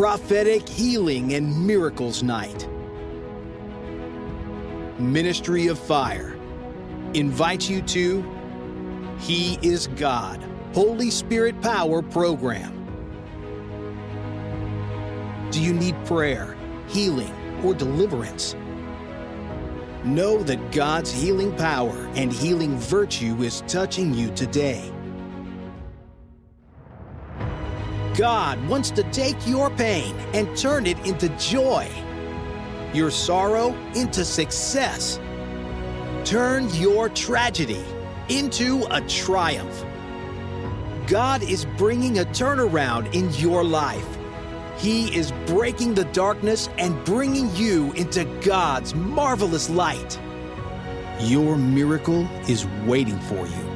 Prophetic Healing and Miracles Night. Ministry of Fire invites you to He is God Holy Spirit Power program. Do you need prayer, healing, or deliverance? Know that God's healing power and healing virtue is touching you today. God wants to take your pain and turn it into joy, your sorrow into success. Turn your tragedy into a triumph. God is bringing a turnaround in your life. He is breaking the darkness and bringing you into God's marvelous light. Your miracle is waiting for you.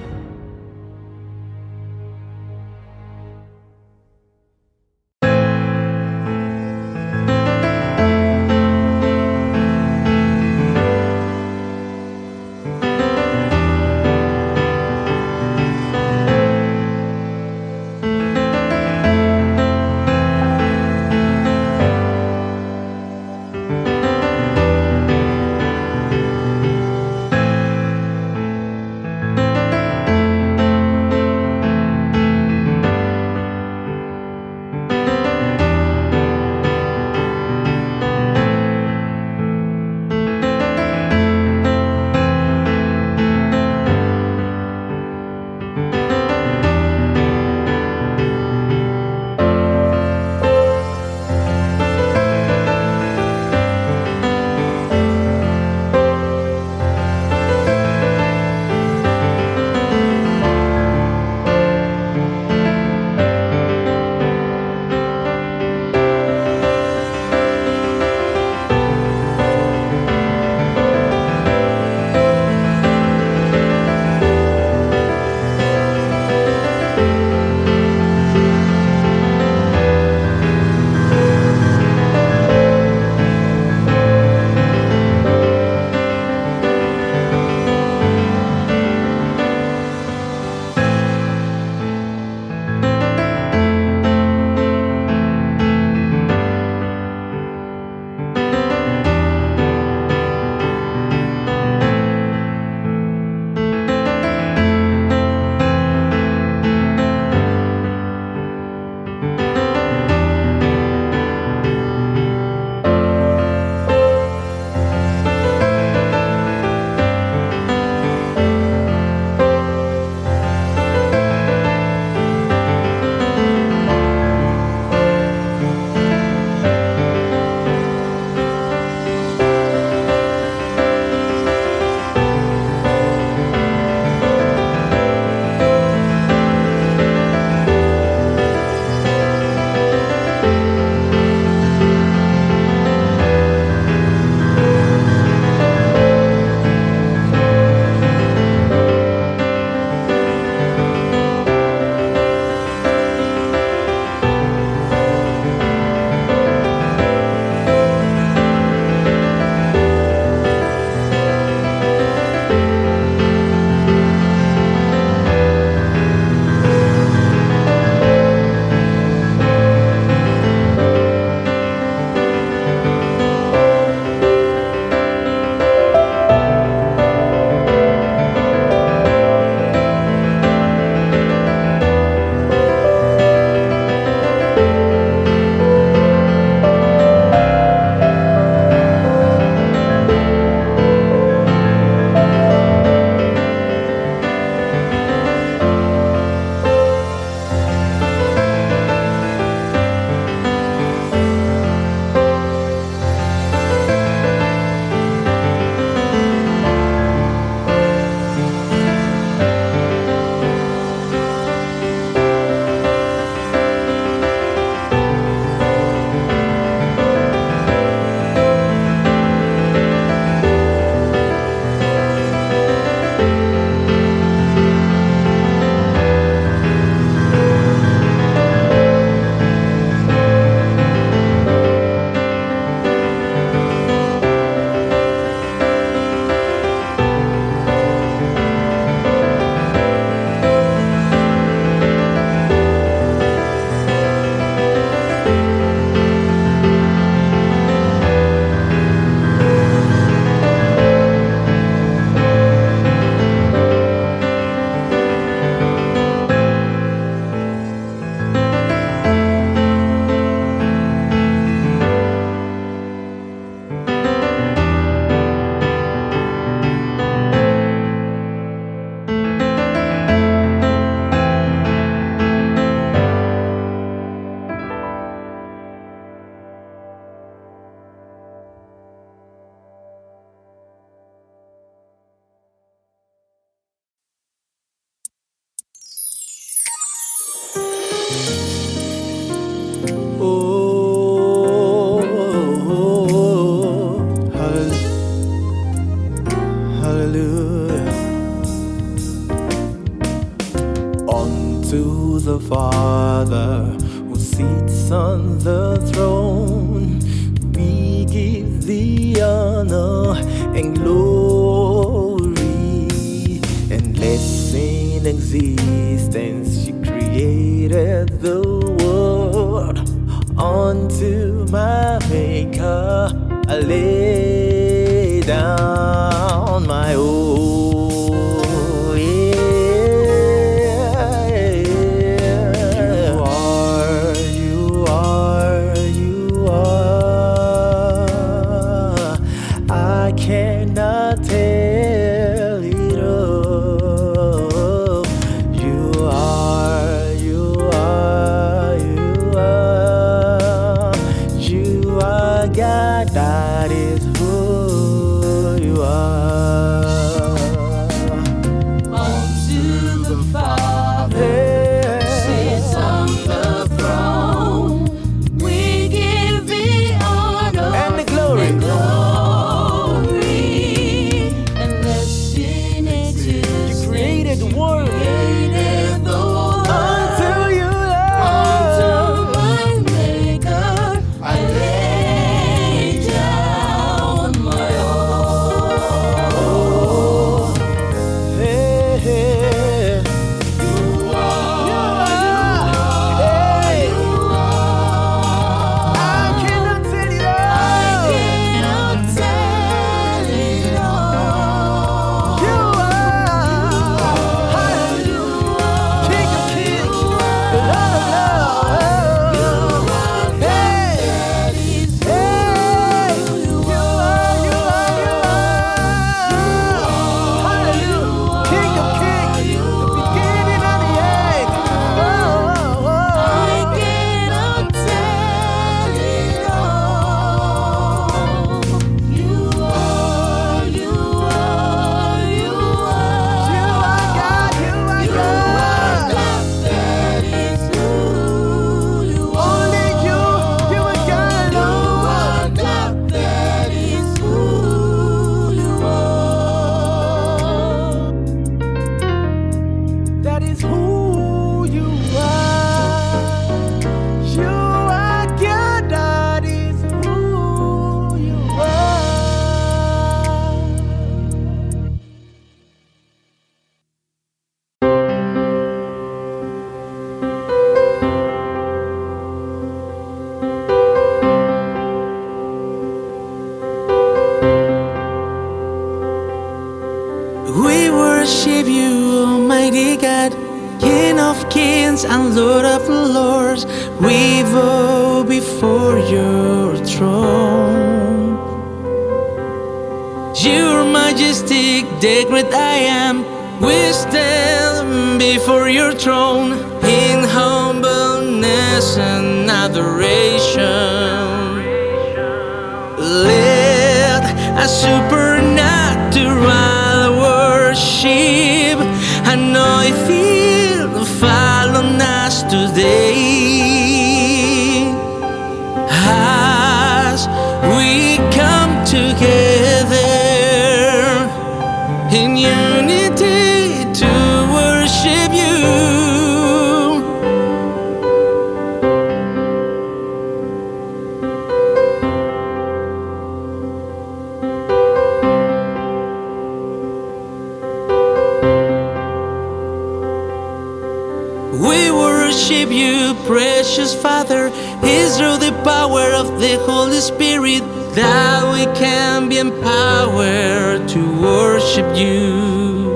power to worship you.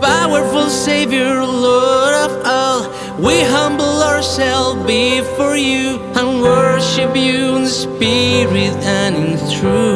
Powerful Savior, Lord of all, we humble ourselves before you and worship you in spirit and in truth.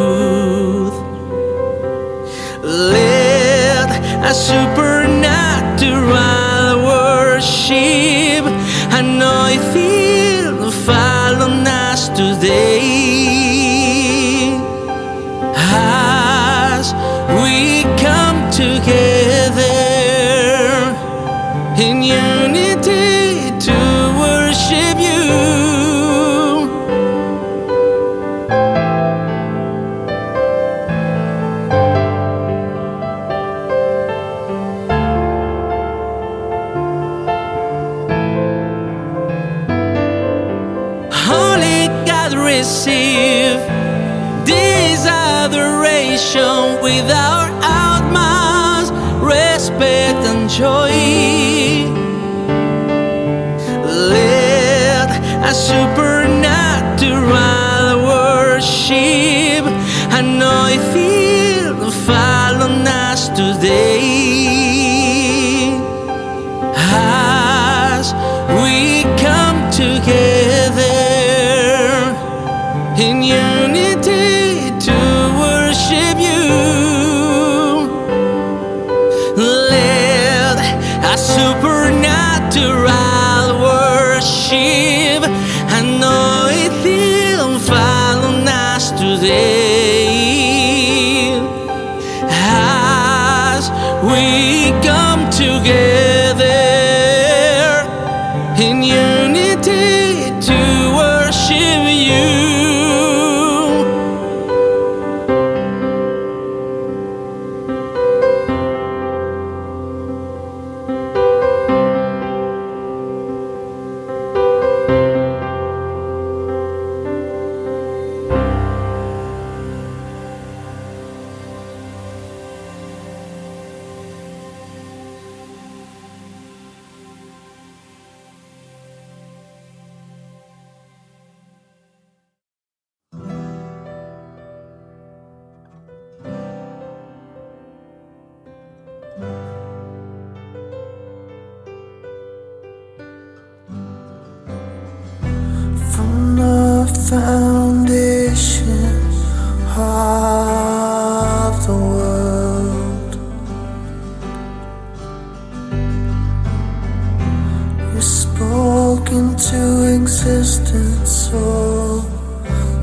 Into existence, soul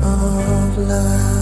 of life.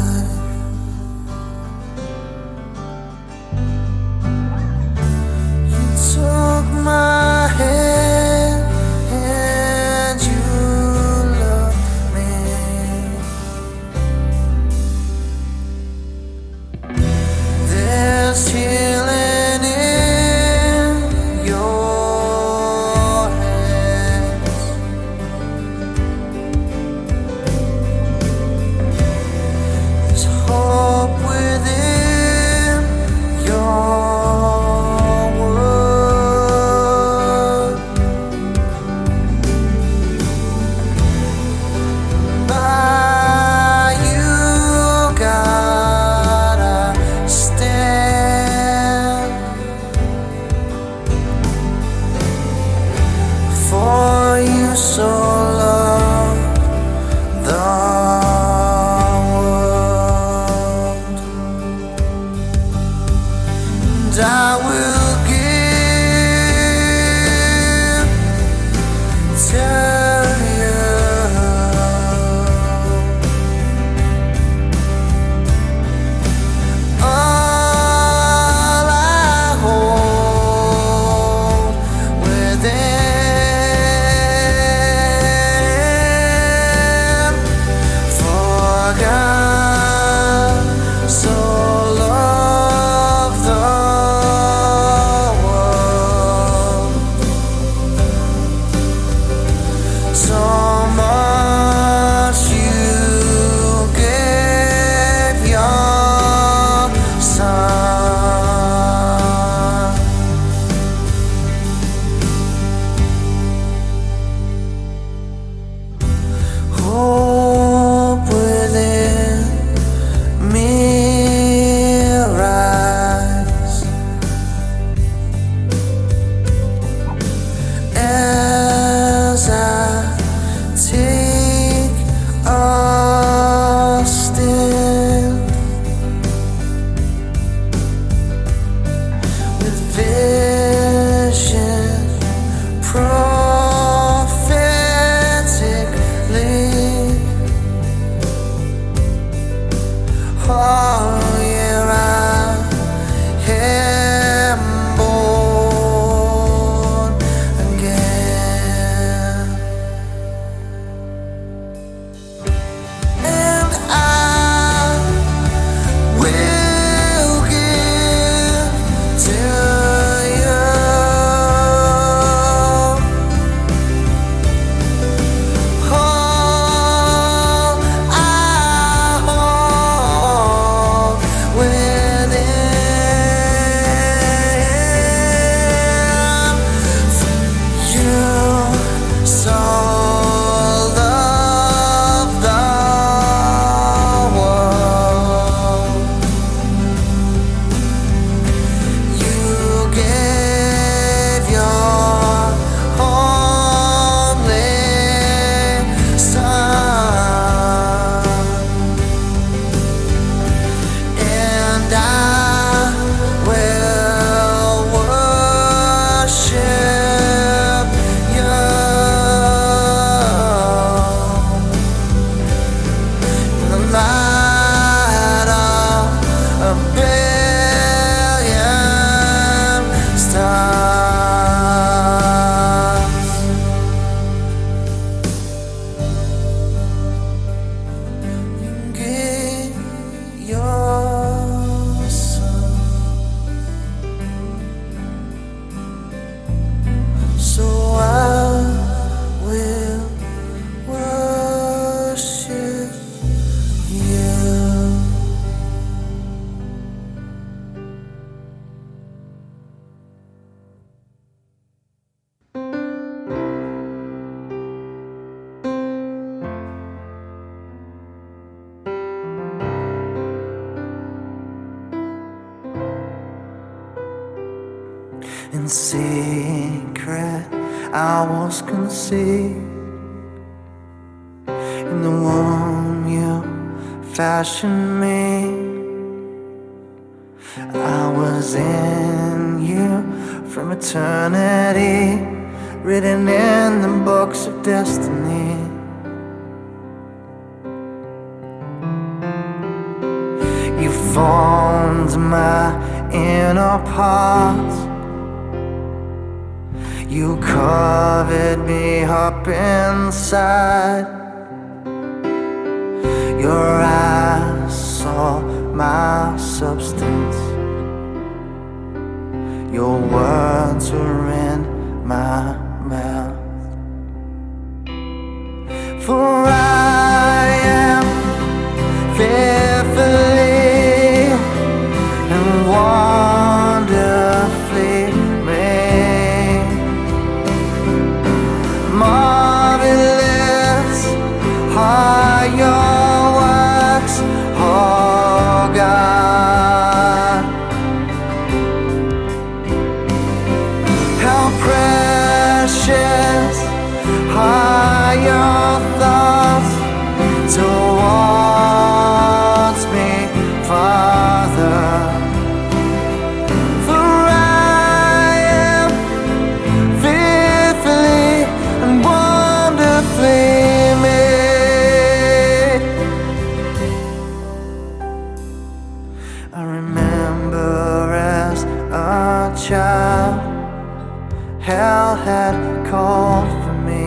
hell had called for me.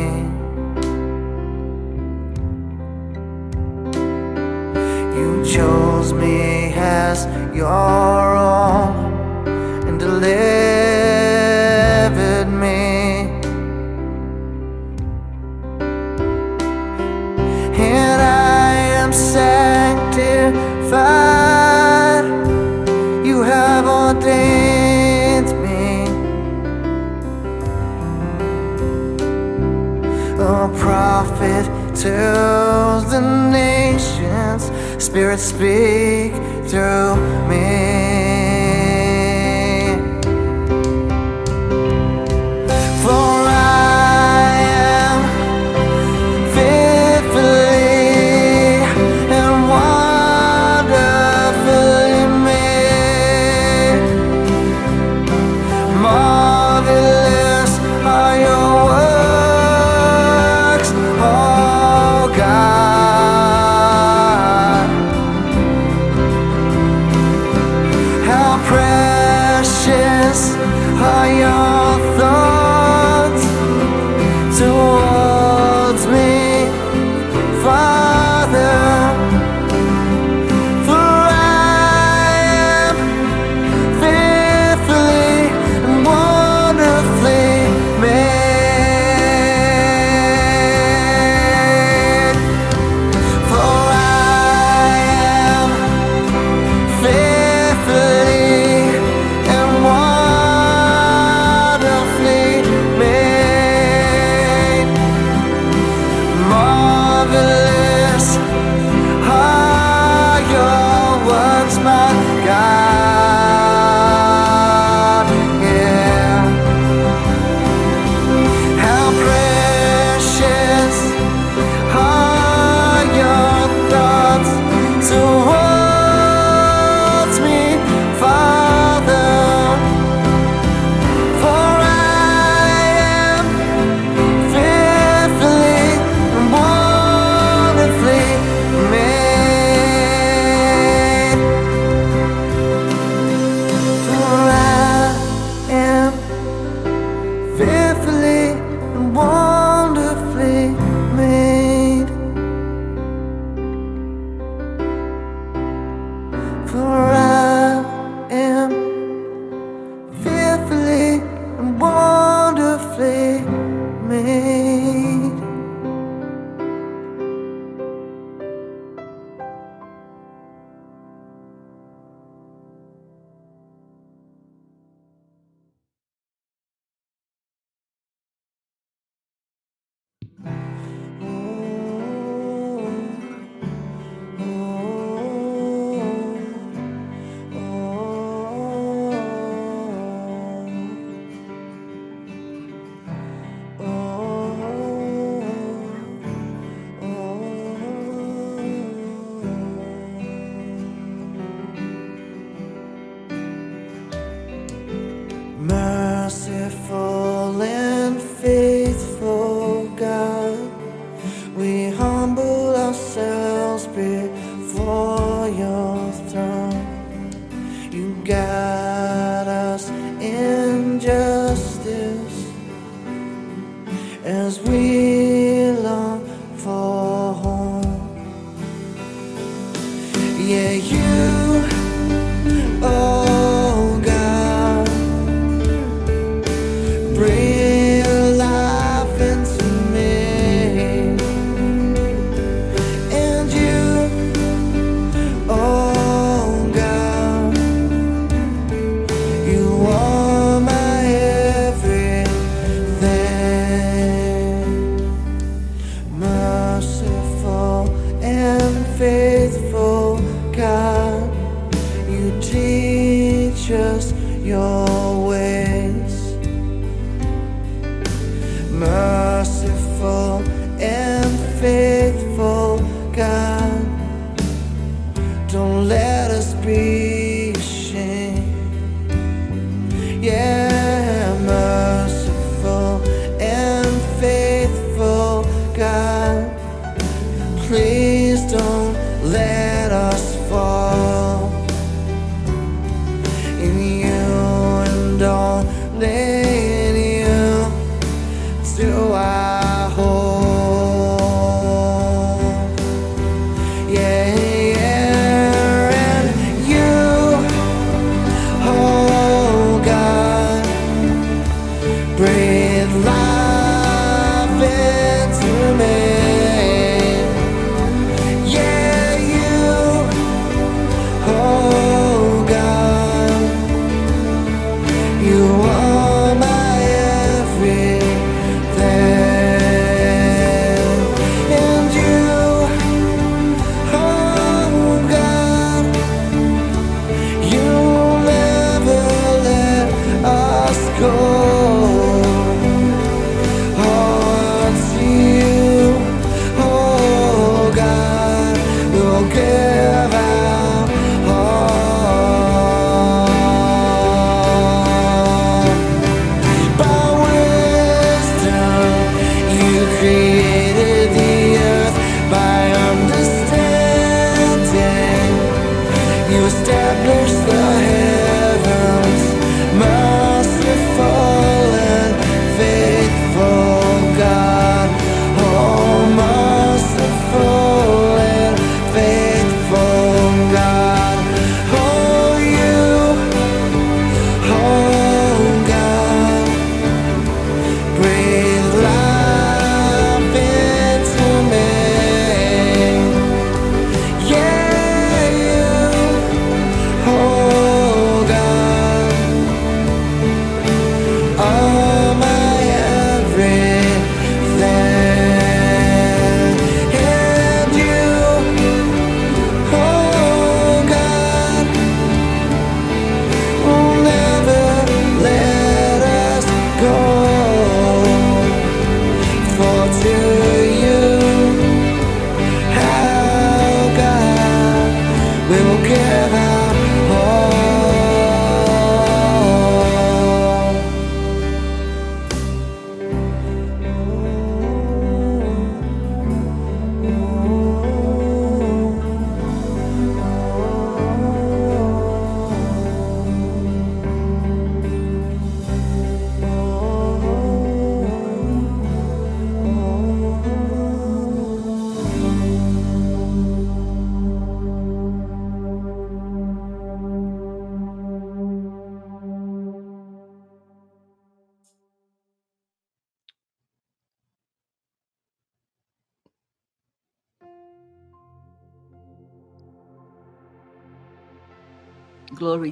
You chose me as your own and delivered. Spirit, speak through me.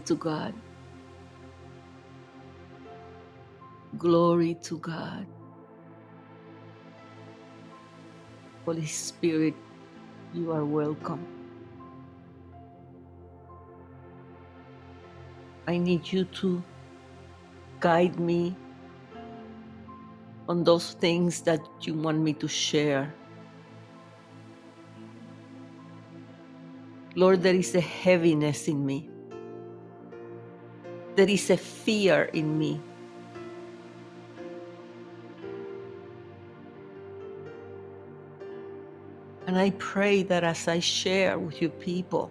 To God. Glory to God. Holy Spirit, you are welcome. I need you to guide me on those things that you want me to share. Lord, there is a heaviness in me. There is a fear in me. And I pray that as I share with you people,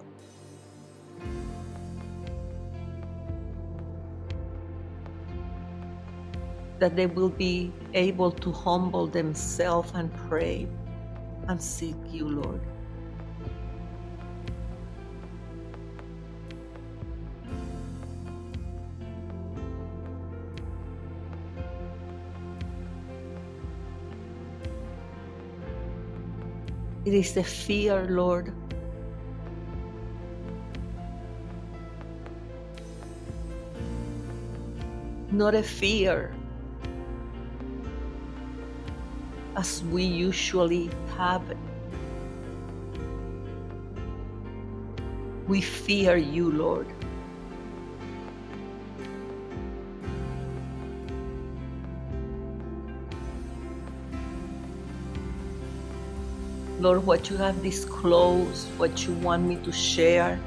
that they will be able to humble themselves and pray and seek you, Lord. It is the fear, Lord. Not a fear as we usually have. We fear you, Lord. Lord, what you have disclosed, what you want me to share.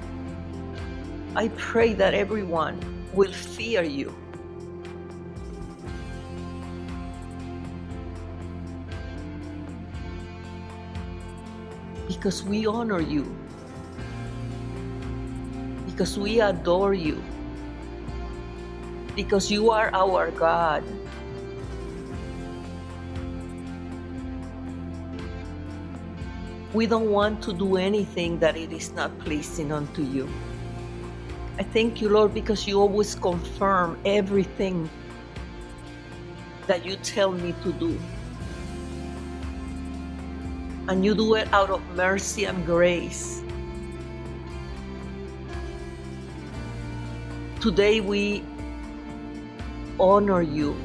I pray that everyone will fear you. Because we honor you. Because we adore you. Because you are our God. We don't want to do anything that it is not pleasing unto you. I thank you, Lord, because you always confirm everything that you tell me to do. And you do it out of mercy and grace. Today we honor you.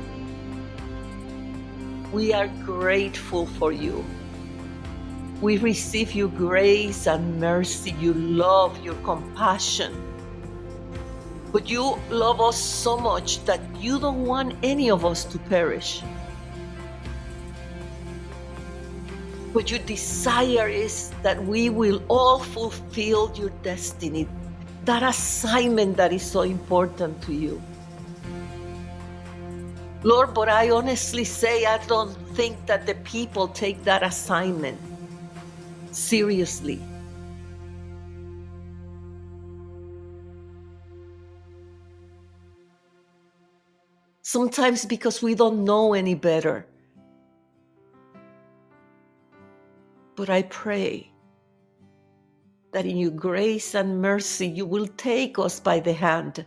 We are grateful for you. We receive your grace and mercy, your love, your compassion. But you love us so much that you don't want any of us to perish. But your desire is that we will all fulfill your destiny, that assignment that is so important to you. Lord, but I honestly say I don't think that the people take that assignment seriously. Sometimes because we don't know any better. But I pray that in your grace and mercy you will take us by the hand.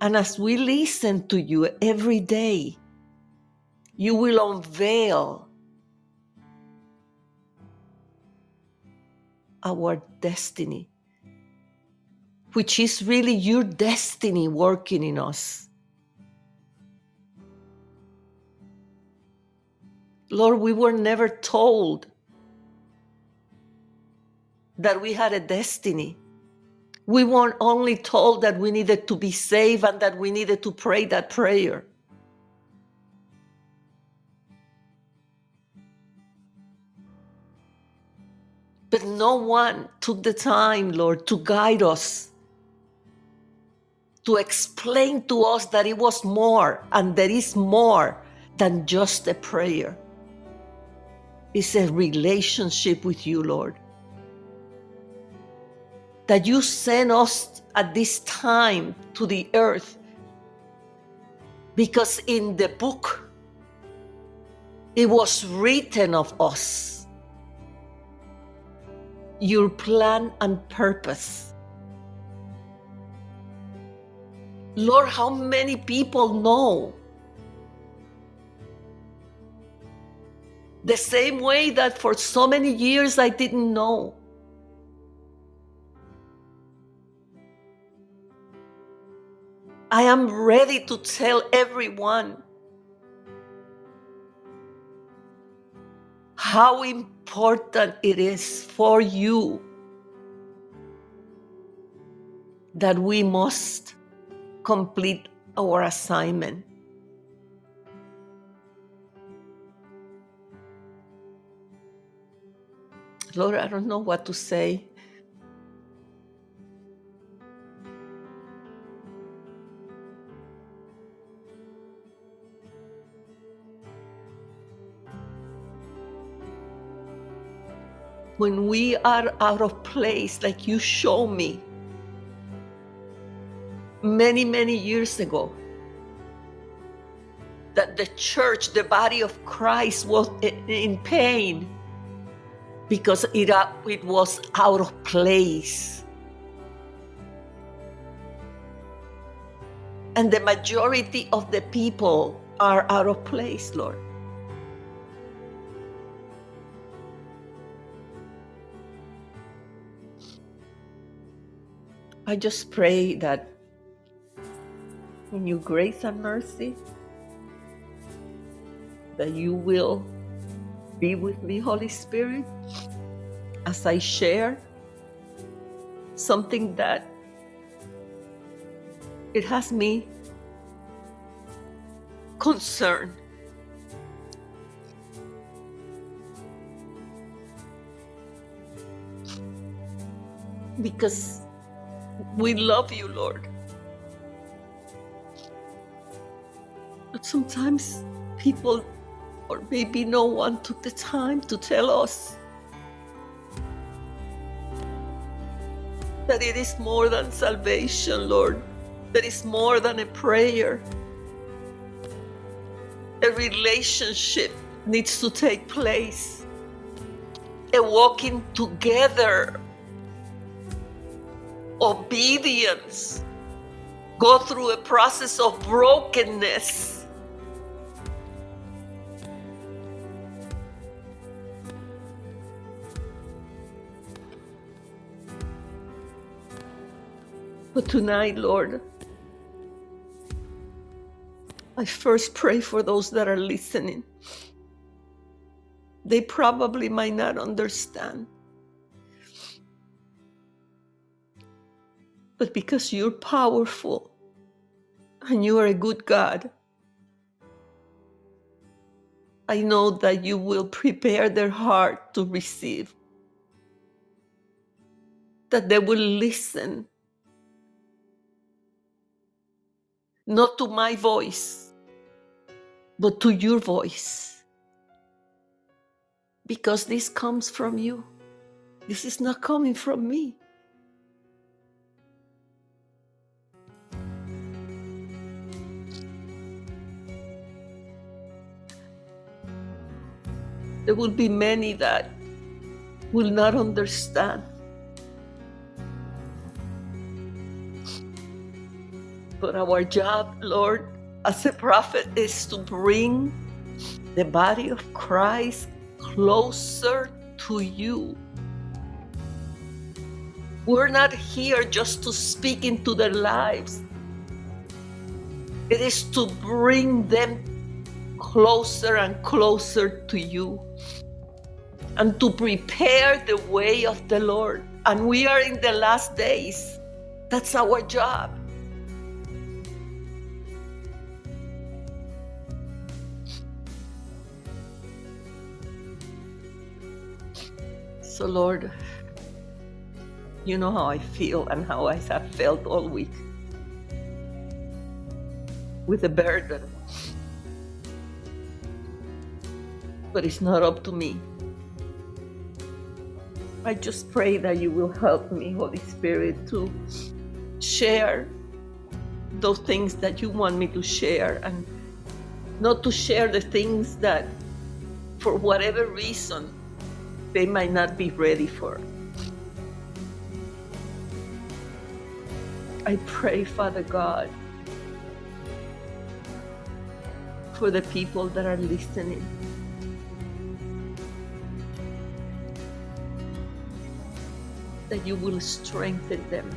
And as we listen to you every day, you will unveil our destiny, which is really your destiny working in us. Lord, we were never told that we had a destiny. We weren't only told that we needed to be saved and that we needed to pray that prayer. But no one took the time, Lord, to guide us, to explain to us that it was more and there is more than just a prayer. It's a relationship with you, Lord. That you sent us at this time to the earth because in the book it was written of us your plan and purpose. Lord, how many people know? The same way that for so many years I didn't know. I am ready to tell everyone how important it is for you that we must complete our assignment. Lord, I don't know what to say. When we are out of place, like you show me many, many years ago, that the church, the body of Christ, was in pain because it, uh, it was out of place. And the majority of the people are out of place, Lord. I just pray that in your grace and mercy, that you will be with me, Holy Spirit, as I share something that it has me concerned. Because we love you, Lord. But sometimes people, or maybe no one, took the time to tell us that it is more than salvation, Lord, that is more than a prayer. A relationship needs to take place, a walking together, obedience, go through a process of brokenness. But tonight, Lord, I first pray for those that are listening. They probably might not understand. But because you're powerful and you are a good God, I know that you will prepare their heart to receive, that they will listen not to my voice, but to your voice. Because this comes from you. This is not coming from me. There will be many that will not understand. But our job, Lord, as a prophet, is to bring the body of Christ closer to you. We're not here just to speak into their lives, it is to bring them closer and closer to you and to prepare the way of the Lord. And we are in the last days. That's our job. So, Lord, you know how I feel and how I have felt all week with a burden. But it's not up to me. I just pray that you will help me, Holy Spirit, to share those things that you want me to share and not to share the things that, for whatever reason, they might not be ready for. I pray, Father God, for the people that are listening. That you will strengthen them,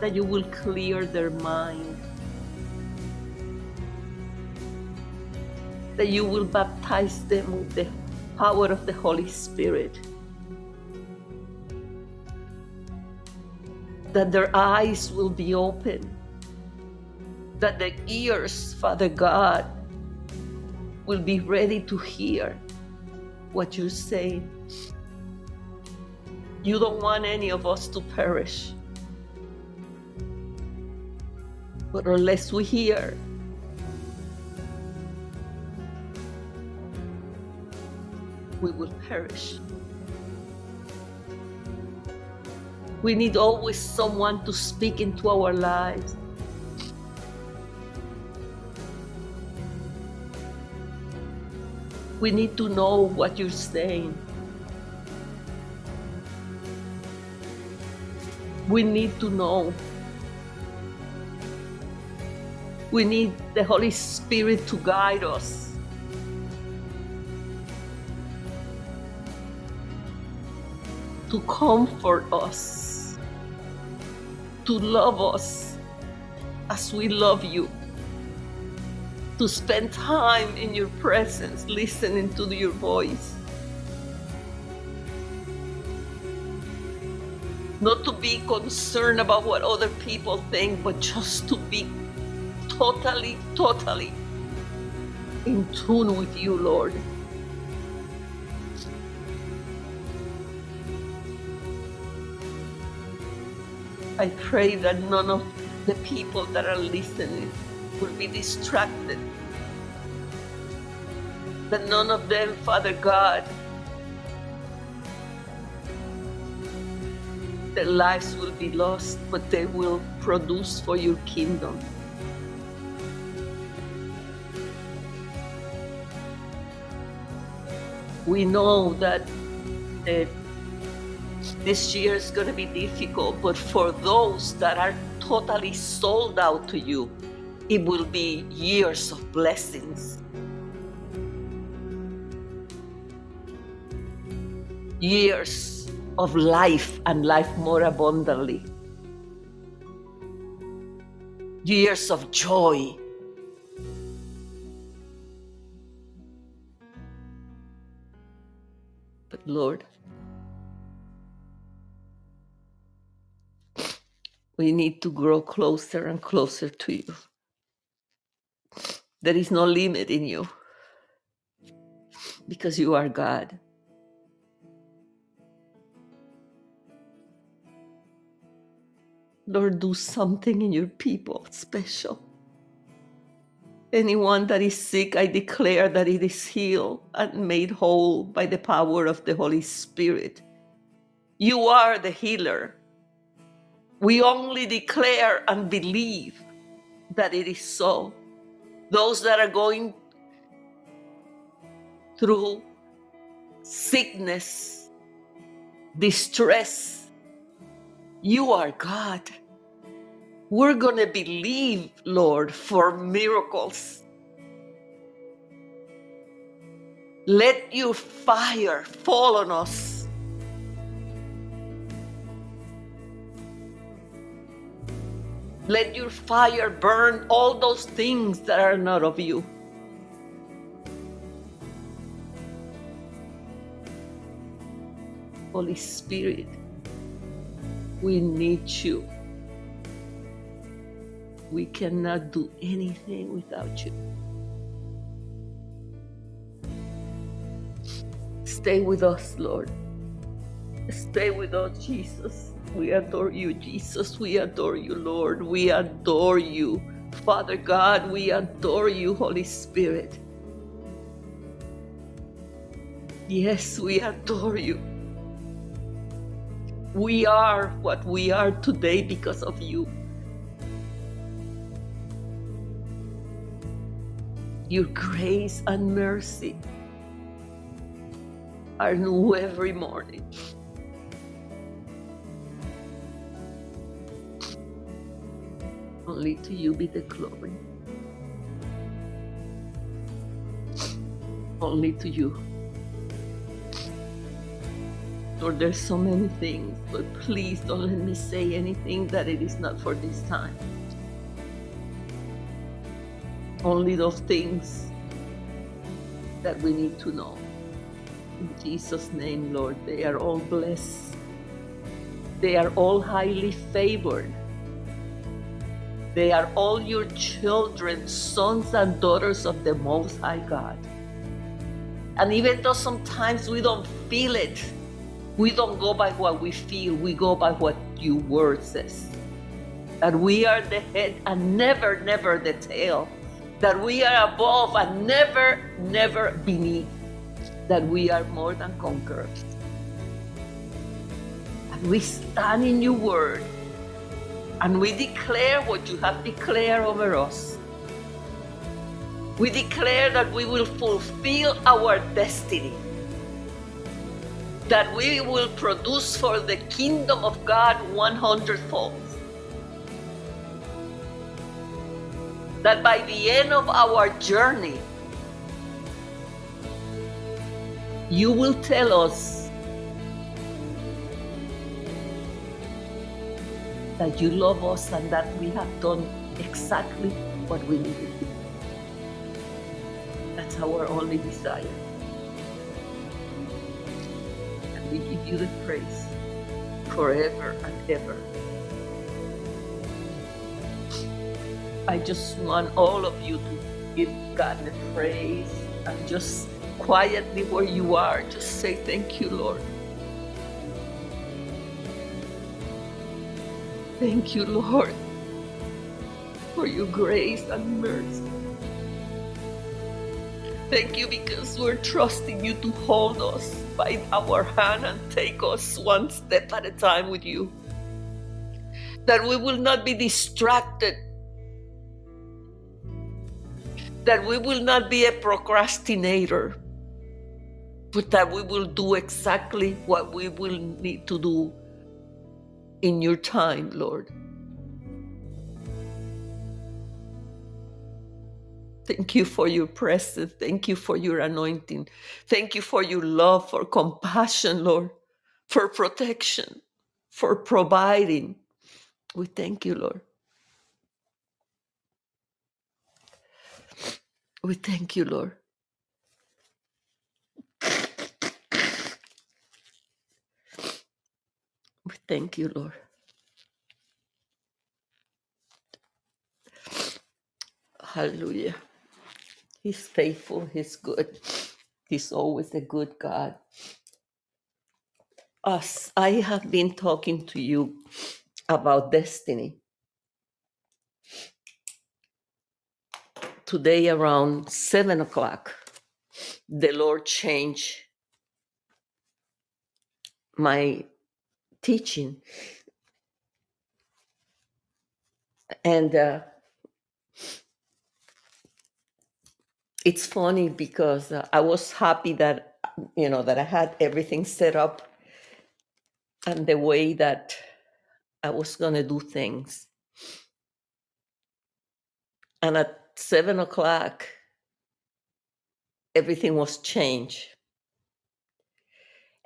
that you will clear their mind, that you will baptize them with the power of the Holy Spirit. That their eyes will be open, that the ears, Father God, will be ready to hear what you say. You don't want any of us to perish. But unless we hear, we will perish. We need always someone to speak into our lives. We need to know what you're saying. We need to know. We need the Holy Spirit to guide us. to comfort us, to love us as we love you, to spend time in your presence, listening to your voice. Not to be concerned about what other people think, but just to be totally, totally in tune with you, Lord. I pray that none of the people that are listening will be distracted. That none of them, Father God, their lives will be lost, but they will produce for your kingdom. We know that uh, this year is going to be difficult, but for those that are totally sold out to you, it will be years of blessings. Years of life and life more abundantly. Years of joy. But Lord, we need to grow closer and closer to you. There is no limit in you because you are God. Lord, do something in your people special. Anyone that is sick, I declare that it is healed and made whole by the power of the Holy Spirit. You are the healer. We only declare and believe that it is so. Those that are going through sickness, distress, you are God. We're going to believe, Lord, for miracles. Let your fire fall on us. Let your fire burn all those things that are not of you. Holy Spirit, we need you. We cannot do anything without you. Stay with us, Lord. Stay with us, Jesus. We adore you, Jesus. We adore you, Lord. We adore you. Father God, we adore you, Holy Spirit. Yes, we adore you. We are what we are today because of you. Your grace and mercy are new every morning. Only to you be the glory. Only to you. Lord, there's so many things, but please don't let me say anything that it is not for this time. Only those things that we need to know. In Jesus' name, Lord, they are all blessed. They are all highly favored. They are all your children, sons and daughters of the Most High God. And even though sometimes we don't feel it, we don't go by what we feel, we go by what your word says. That we are the head and never, never the tail. That we are above and never, never beneath. That we are more than conquerors. And we stand in your word and we declare what you have declared over us. We declare that we will fulfill our destiny that we will produce for the kingdom of God 100 fold. That by the end of our journey, you will tell us that you love us and that we have done exactly what we needed. That's our only desire. We give you the praise forever and ever. I just want all of you to give God the praise and just quietly where you are, just say thank you, Lord. Thank you, Lord, for your grace and mercy. Thank you because we're trusting you to hold us by our hand and take us one step at a time with you. That we will not be distracted. That we will not be a procrastinator, but that we will do exactly what we will need to do in your time, Lord. Thank you for your presence. Thank you for your anointing. Thank you for your love, for compassion, Lord, for protection, for providing. We thank you, Lord. We thank you, Lord. We thank you, Lord. Hallelujah. He's faithful. He's good. He's always a good God. Us, I have been talking to you about destiny. Today, around seven o'clock, the Lord changed my teaching. And uh, it's funny because uh, I was happy that, you know, that I had everything set up and the way that I was going to do things. And at seven o'clock, everything was changed.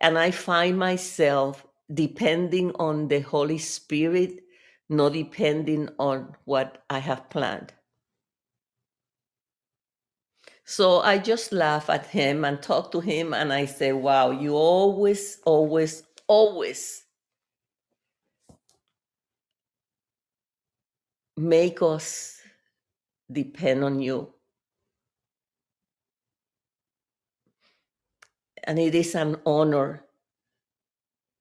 And I find myself depending on the Holy Spirit, not depending on what I have planned. So I just laugh at him and talk to him, and I say, Wow, you always, always, always make us depend on you. And it is an honor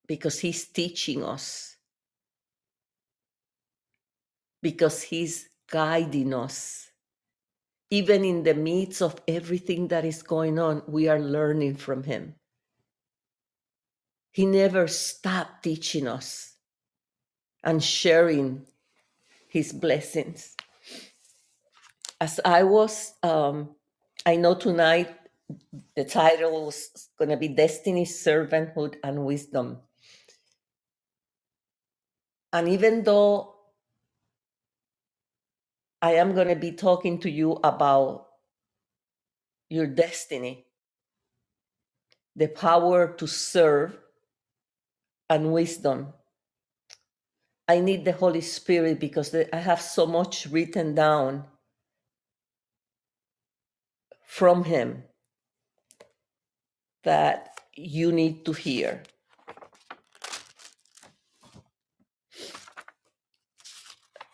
because he's teaching us, because he's guiding us. Even in the midst of everything that is going on, we are learning from him. He never stopped teaching us and sharing his blessings. As I was, um, I know tonight the title was going to be Destiny, Servanthood, and Wisdom. And even though I am going to be talking to you about your destiny, the power to serve, and wisdom, I need the Holy Spirit because I have so much written down from Him that you need to hear.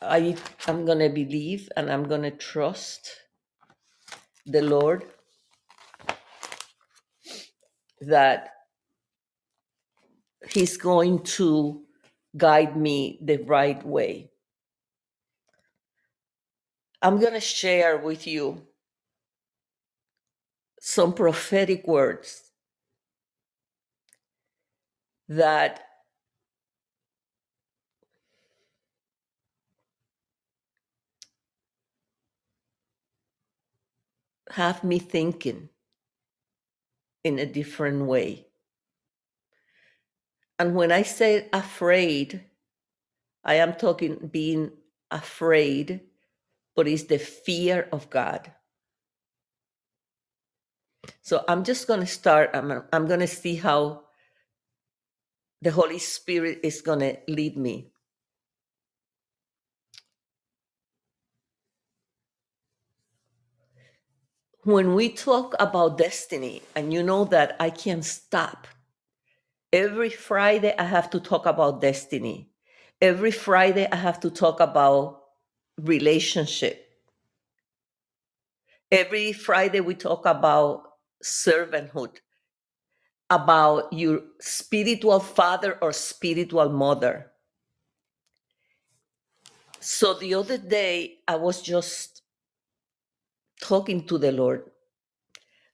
I am to believe and I'm to trust the Lord that He's going to guide me the right way. I'm to share with you some prophetic words that have me thinking in a different way. And when I say afraid, I am talking being afraid, but it's the fear of God. So I'm just going to start. I'm, I'm going to see how the Holy Spirit is going to lead me. When we talk about destiny, and you know that I can't stop, every Friday I have to talk about destiny. Every Friday I have to talk about relationship. Every Friday we talk about servanthood, about your spiritual father or spiritual mother. So the other day, I was just talking to the Lord,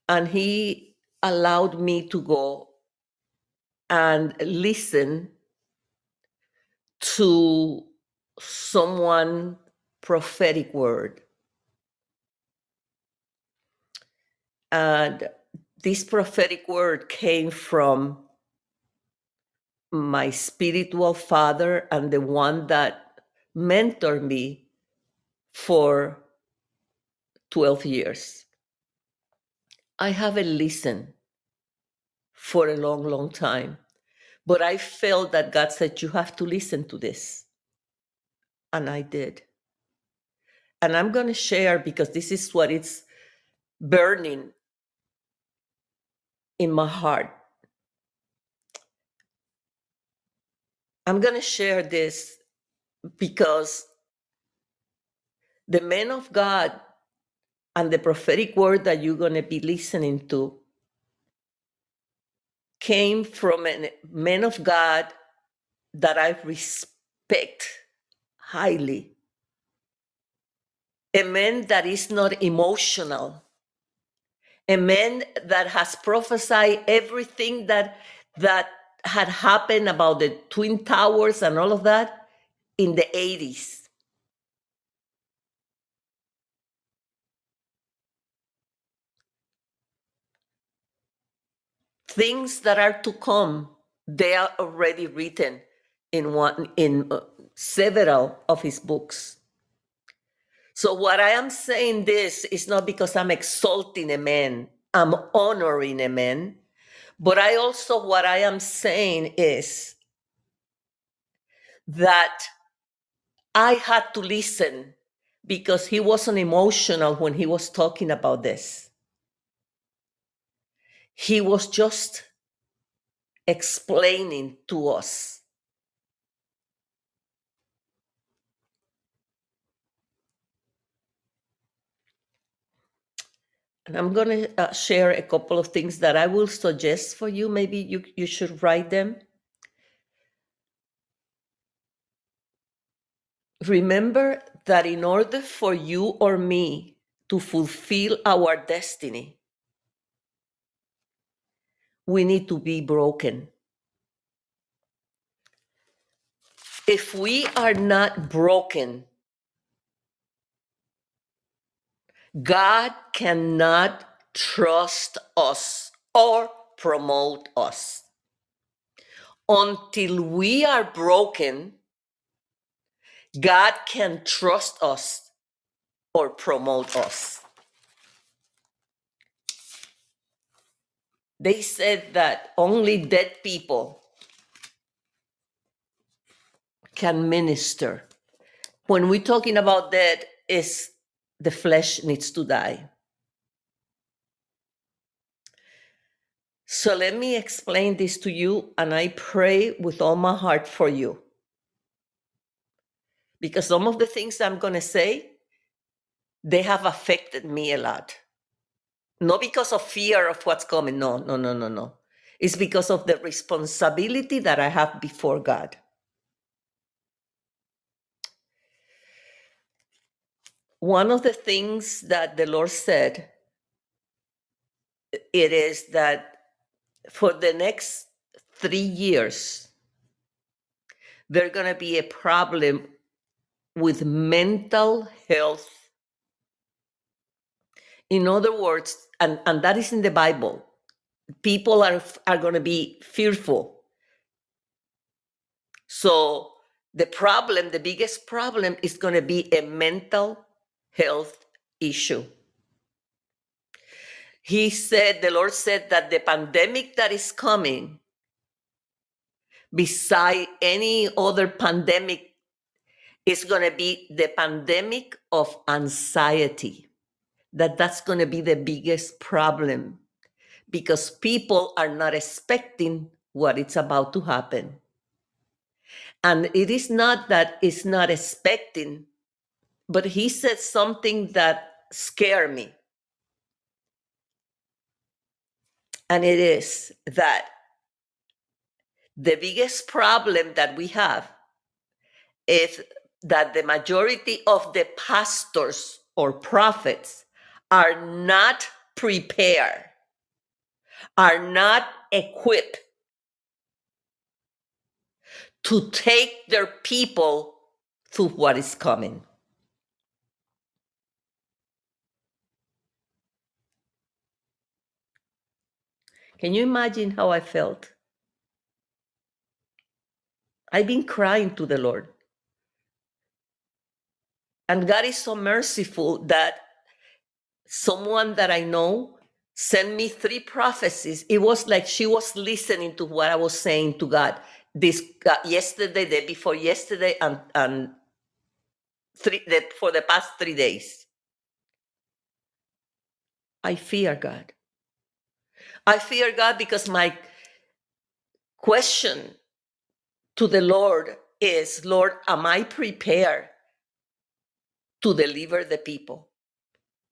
and He allowed me to go and listen to someone prophetic word. And this prophetic word came from my spiritual father and the one that mentored me for 12 years. I haven't listened for a long, long time, but I felt that God said, You have to listen to this. And I did. And I'm going to share because this is what it's burning in my heart. I'm going to share this because the men of God and the prophetic word that you're going to be listening to came from a man of God that I respect highly. A man that is not emotional. A man that has prophesied everything that that had happened about the twin towers and all of that in the 80s. Things that are to come, they are already written in one in uh, several of his books. So what I am saying this is not because I'm exalting a man, I'm honoring a man, but I also what I am saying is that I had to listen because he wasn't emotional when he was talking about this. He was just explaining to us. And I'm going to uh, share a couple of things that I will suggest for you. Maybe you, you should write them. Remember that in order for you or me to fulfill our destiny, we need to be broken. If we are not broken, God cannot trust us or promote us. Until we are broken, God can trust us or promote us. They said that only dead people can minister. When we're talking about dead, is the flesh needs to die. So let me explain this to you, and I pray with all my heart for you. Because some of the things I'm going to say, they have affected me a lot. Not because of fear of what's coming. No, no, no, no, no. It's because of the responsibility that I have before God. One of the things that the Lord said it is that for the next 3 years there's going to be a problem with mental health in other words and, and that is in the bible people are are going to be fearful. So the problem the biggest problem is going to be a mental health issue. He said the lord said that the pandemic that is coming beside any other pandemic is going to be the pandemic of anxiety that that's going to be the biggest problem because people are not expecting what it's about to happen. And it is not that it's not expecting but he said something that scared me. And it is that the biggest problem that we have is that the majority of the pastors or prophets are not prepared, are not equipped to take their people through what is coming. Can you imagine how I felt? I've been crying to the Lord. And God is so merciful that someone that I know sent me three prophecies. It was like she was listening to what I was saying to God this uh, yesterday, day before yesterday, and and three the, for the past three days. I fear God. I fear God because my question to the Lord is, Lord, am I prepared to deliver the people?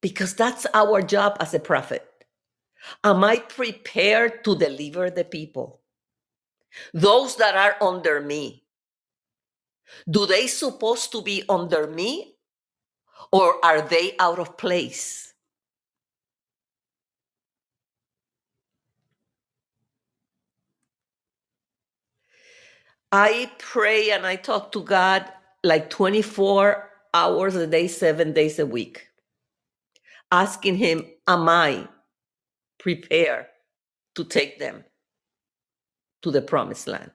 Because that's our job as a prophet. Am I prepared to deliver the people? Those that are under me, do they supposed to be under me or are they out of place? I pray and I talk to God like 24 hours a day, seven days a week, asking Him, Am I prepared to take them to the promised land?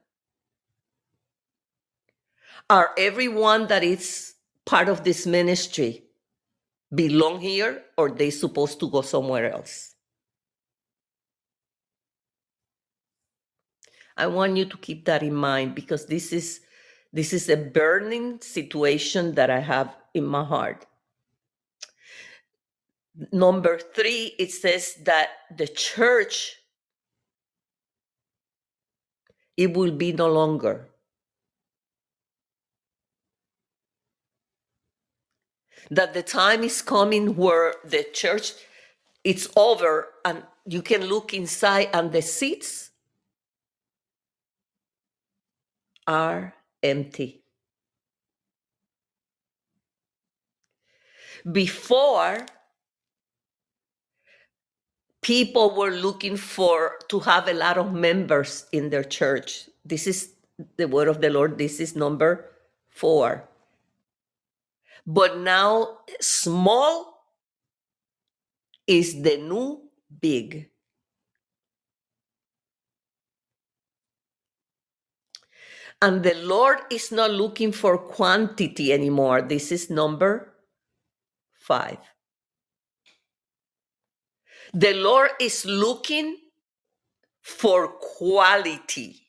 Are everyone that is part of this ministry belong here or they supposed to go somewhere else? I want you to keep that in mind because this is this is a burning situation that I have in my heart. Number 3 it says that the church it will be no longer that the time is coming where the church it's over and you can look inside and the seats are empty. Before, people were looking for to have a lot of members in their church. This is the word of the Lord. This is number four. But now, small is the new big. And the Lord is not looking for quantity anymore. This is number five. The Lord is looking for quality.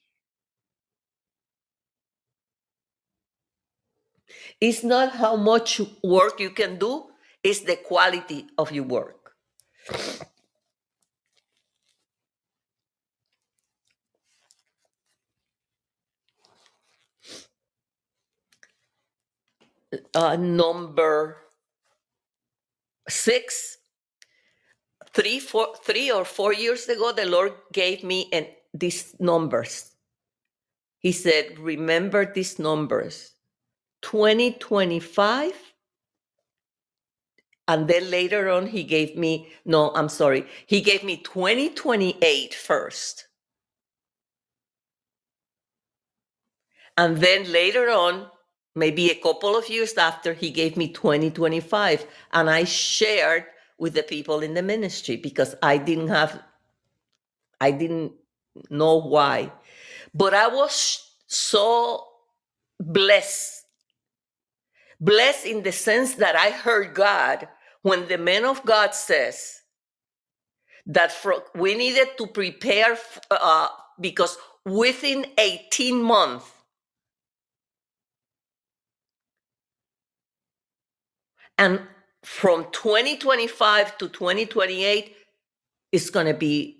It's not how much work you can do, it's the quality of your work. uh, number six, three, four, three or four years ago, the Lord gave me and these numbers. He said, "Remember these numbers: 2025." And then later on, he gave me, no, I'm sorry, he gave me 2028 first. And then later on, maybe a couple of years after he gave me 2025 and i shared with the people in the ministry because i didn't have i didn't know why. But i was so blessed. Blessed in the sense that i heard god when the man of god says that for, we needed to prepare uh, because within 18 months And from 2025 to 2028, it's going to be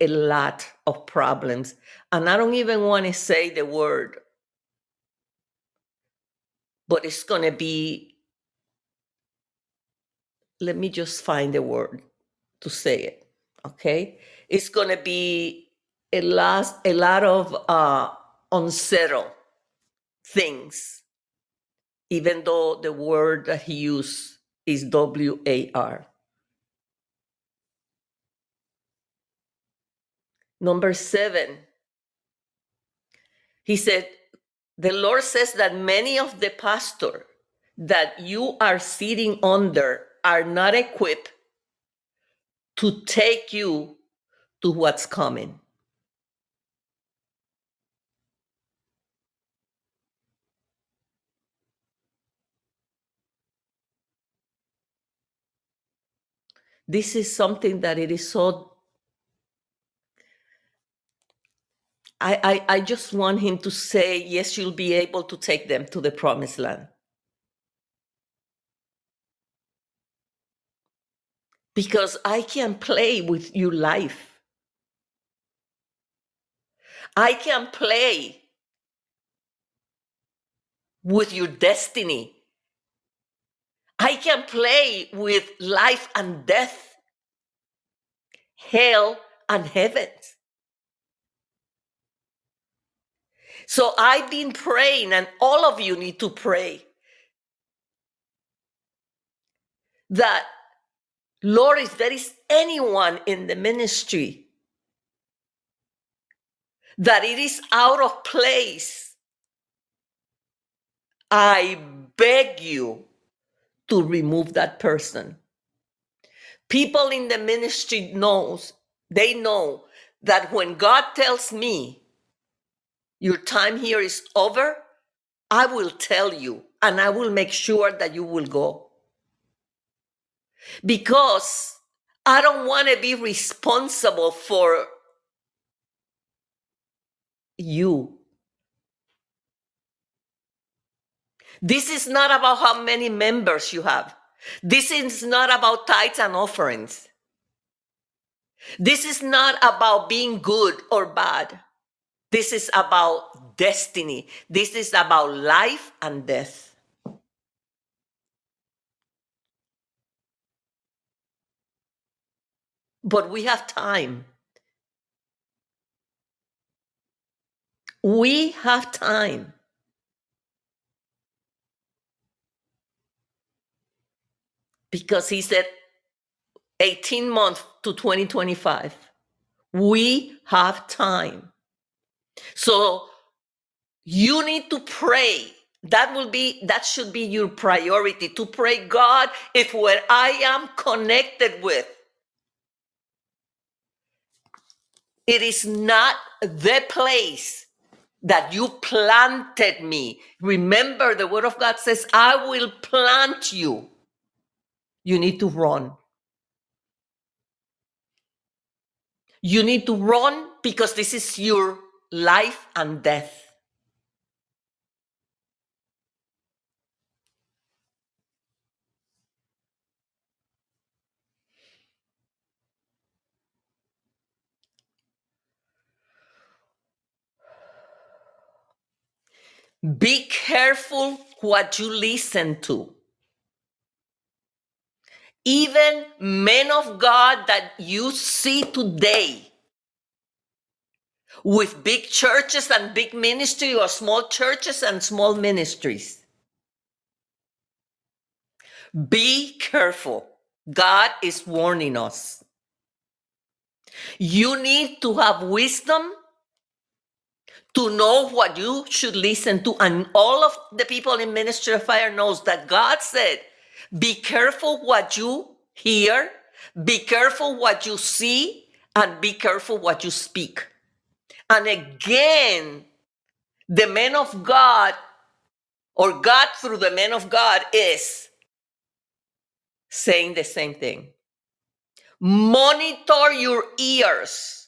a lot of problems. And I don't even want to say the word, but it's going to be, let me just find the word to say it. Okay. It's going to be a lot, a lot of uh, unsettled things even though the word that he used is W A R. Number seven, he said, The Lord says that many of the pastor that you are sitting under are not equipped to take you to what's coming. This is something that it is so. I, I, I just want him to say, yes, you'll be able to take them to the promised land. Because I can play with your life. I can play with your destiny. I can play with life and death, hell and heaven. So I've been praying, and all of you need to pray that, Lord, if there is anyone in the ministry that it is out of place, I beg you to remove that person. People in the ministry knows, they know that when God tells me your time here is over, I will tell you and I will make sure that you will go. Because I don't want to be responsible for you. This is not about how many members you have. This is not about tithes and offerings. This is not about being good or bad. This is about destiny. This is about life and death. But we have time. We have time. Because he said 18 months to 2025. We have time. So you need to pray. That will be that should be your priority to pray God if where I am connected with it is not the place that you planted me. Remember the word of God says I will plant you. You need to run. You need to run because this is your life and death. Be careful what you listen to. Even men of God that you see today with big churches and big ministry or small churches and small ministries. Be careful. God is warning us. You need to have wisdom to know what you should listen to. And all of the people in Ministry of Fire knows that God said, be careful what you hear, be careful what you see, and be careful what you speak. And again, the man of God, or God through the man of God, is saying the same thing. Monitor your ears.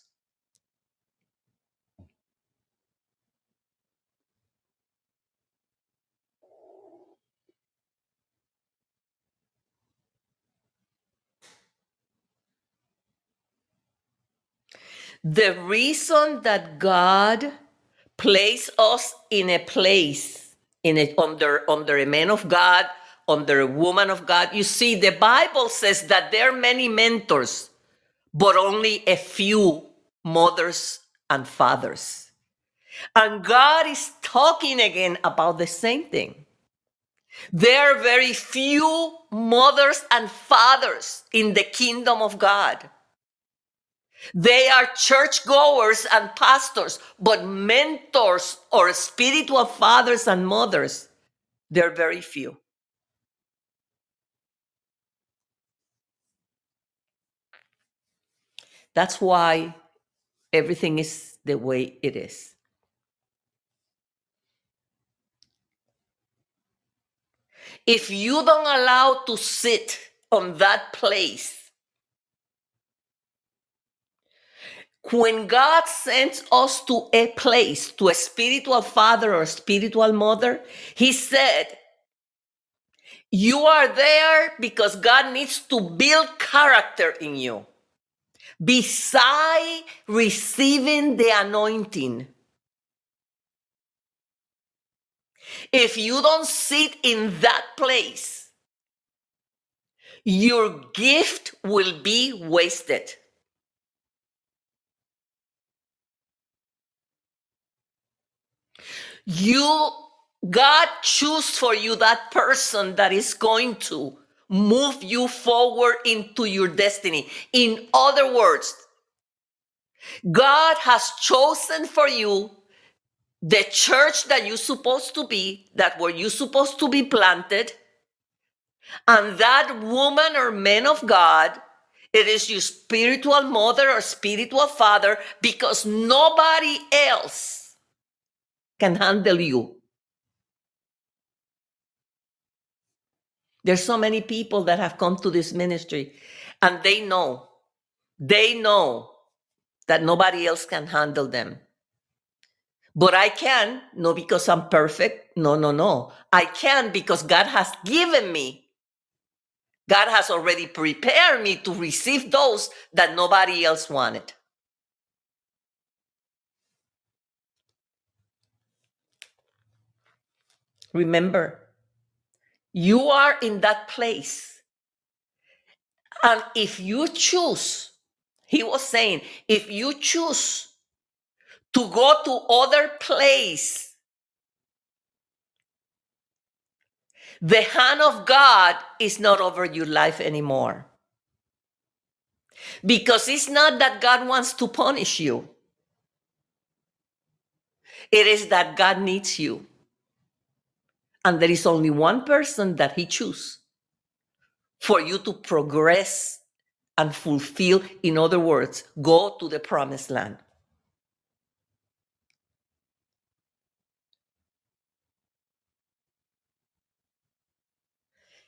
The reason that God placed us in a place, in a, under under a man of God, under a woman of God, you see, the Bible says that there are many mentors, but only a few mothers and fathers. And God is talking again about the same thing. There are very few mothers and fathers in the kingdom of God. They are churchgoers and pastors, but mentors or spiritual fathers and mothers, they're very few. That's why everything is the way it is. If you don't allow to sit on that place, when God sends us to a place, to a spiritual father or spiritual mother, He said, You are there because God needs to build character in you. Beside receiving the anointing, if you don't sit in that place, your gift will be wasted. You, God choose for you that person that is going to move you forward into your destiny. In other words, God has chosen for you the church that you're supposed to be, that where you're supposed to be planted, and that woman or man of God, it is your spiritual mother or spiritual father, because nobody else can handle you. There's so many people that have come to this ministry and they know, they know that nobody else can handle them. But I can, no, because I'm perfect. No, no, no. I can because God has given me. God has already prepared me to receive those that nobody else wanted. Remember, you are in that place. And if you choose, he was saying, if you choose to go to other place, the hand of God is not over your life anymore. Because it's not that God wants to punish you. It is that God needs you. And there is only one person that he choose for you to progress and fulfill. In other words, go to the promised land.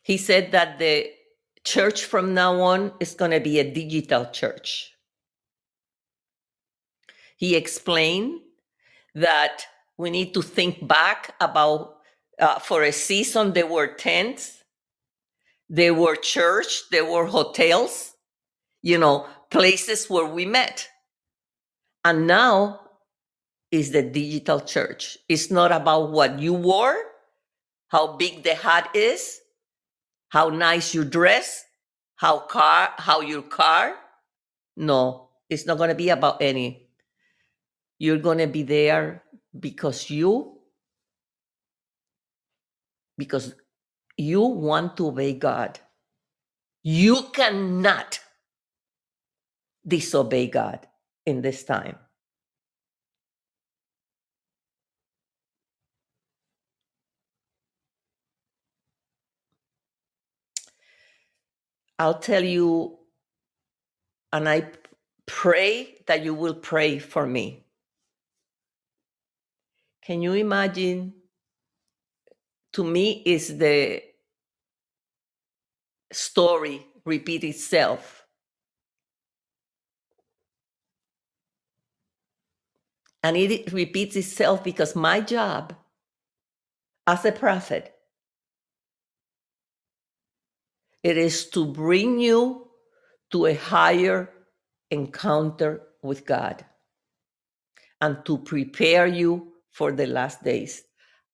He said that the church from now on is going to be a digital church. He explained that we need to think back about uh, for a season there were tents there were church there were hotels you know places where we met. And now is the digital church. It's not about what you wore how big the hat is how nice you dress how car how your car. No it's not going to be about any. You're going to be there because you because you want to obey God. You cannot disobey God in this time. I'll tell you, and I pray that you will pray for me. Can you imagine to me is the story repeat itself. And it repeats itself because my job as a prophet it is to bring you to a higher encounter with god and to prepare you for the last days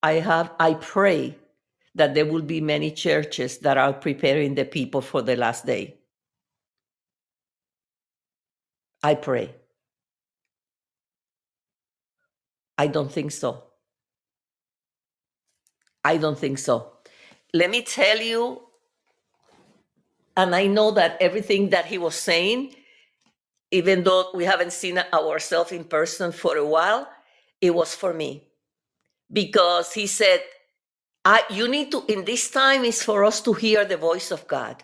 I have I pray that there will be many churches that are preparing the people for the last day. I pray. I don't think so. I don't think so. let me tell you, and I know that everything that he was saying, even though we haven't seen ourselves in person for a while, it was for me. Because he said, I, you need to, in this time, is for us to hear the voice of God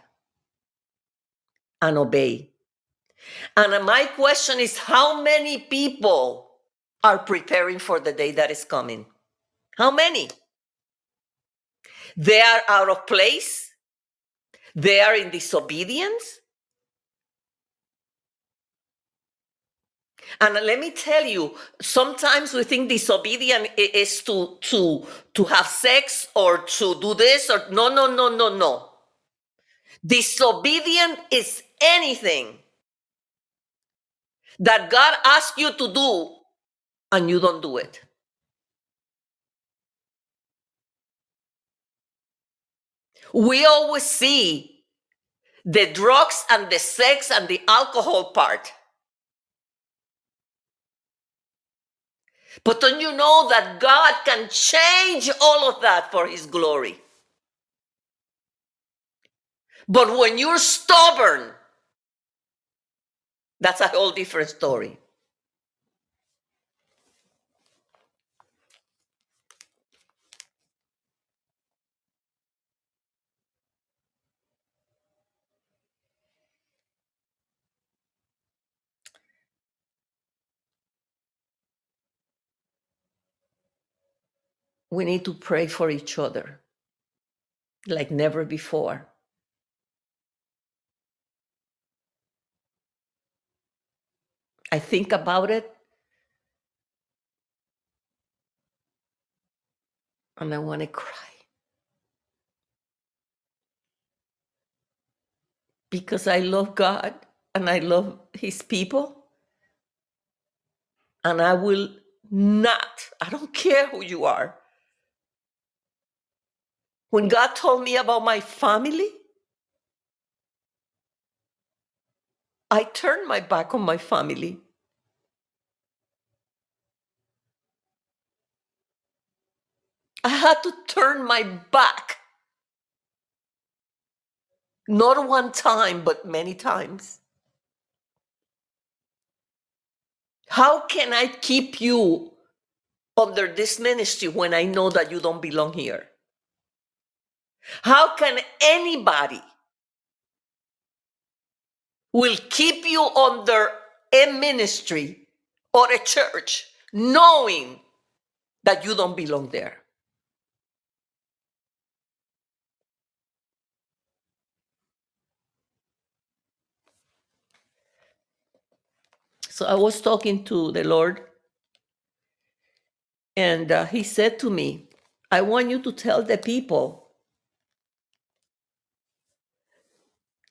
and obey. And my question is how many people are preparing for the day that is coming? How many? They are out of place. They are in disobedience. And let me tell you, sometimes we think disobedience i- is to to to have sex or to do this or no no no no no. Disobedient is anything that God asks you to do and you don't do it. We always see the drugs and the sex and the alcohol part. But don't you know that God can change all of that for His glory? But when you're stubborn, that's a whole different story. We need to pray for each other like never before. I think about it and I want to cry. Because I love God and I love His people. And I will not, I don't care who you are. When God told me about my family, I turned my back on my family. I had to turn my back. Not one time, but many times. How can I keep you under this ministry when I know that you don't belong here? How can anybody will keep you under a ministry or a church knowing that you don't belong there? So I was talking to the Lord, and uh, He said to me, I want you to tell the people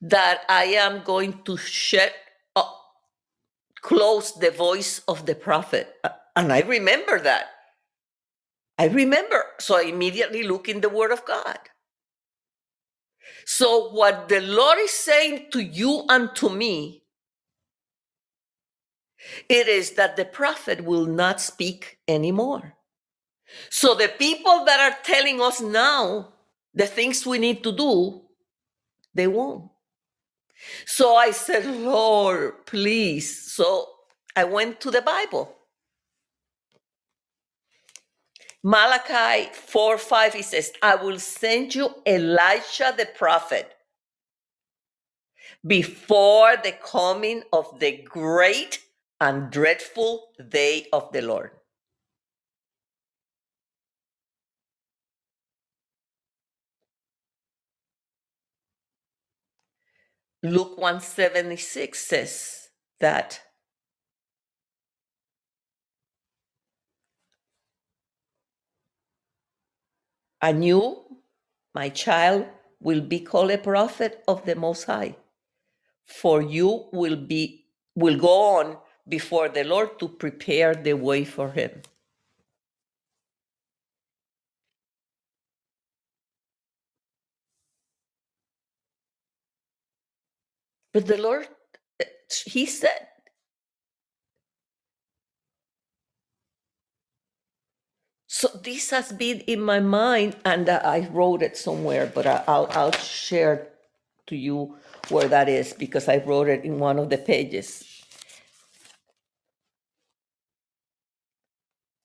that I am going to shut up, close the voice of the prophet. Uh, And I remember that. I remember. So I immediately look in the Word of God. So, what the Lord is saying to you and to me, it is that the prophet will not speak anymore. So, the people that are telling us now the things we need to do, they won't. So I said, Lord, please. So I went to the Bible. Malachi 4 5, he says, I will send you Elisha the prophet before the coming of the great and dreadful day of the Lord. Luke 176 says that and you, my child, will be called a prophet of the Most High, for you will be will go on before the Lord to prepare the way for him. But the Lord, eh, He said, So this has been in my mind, and I wrote it somewhere, but I'll I'll share to you where that is because I wrote it in one of the pages.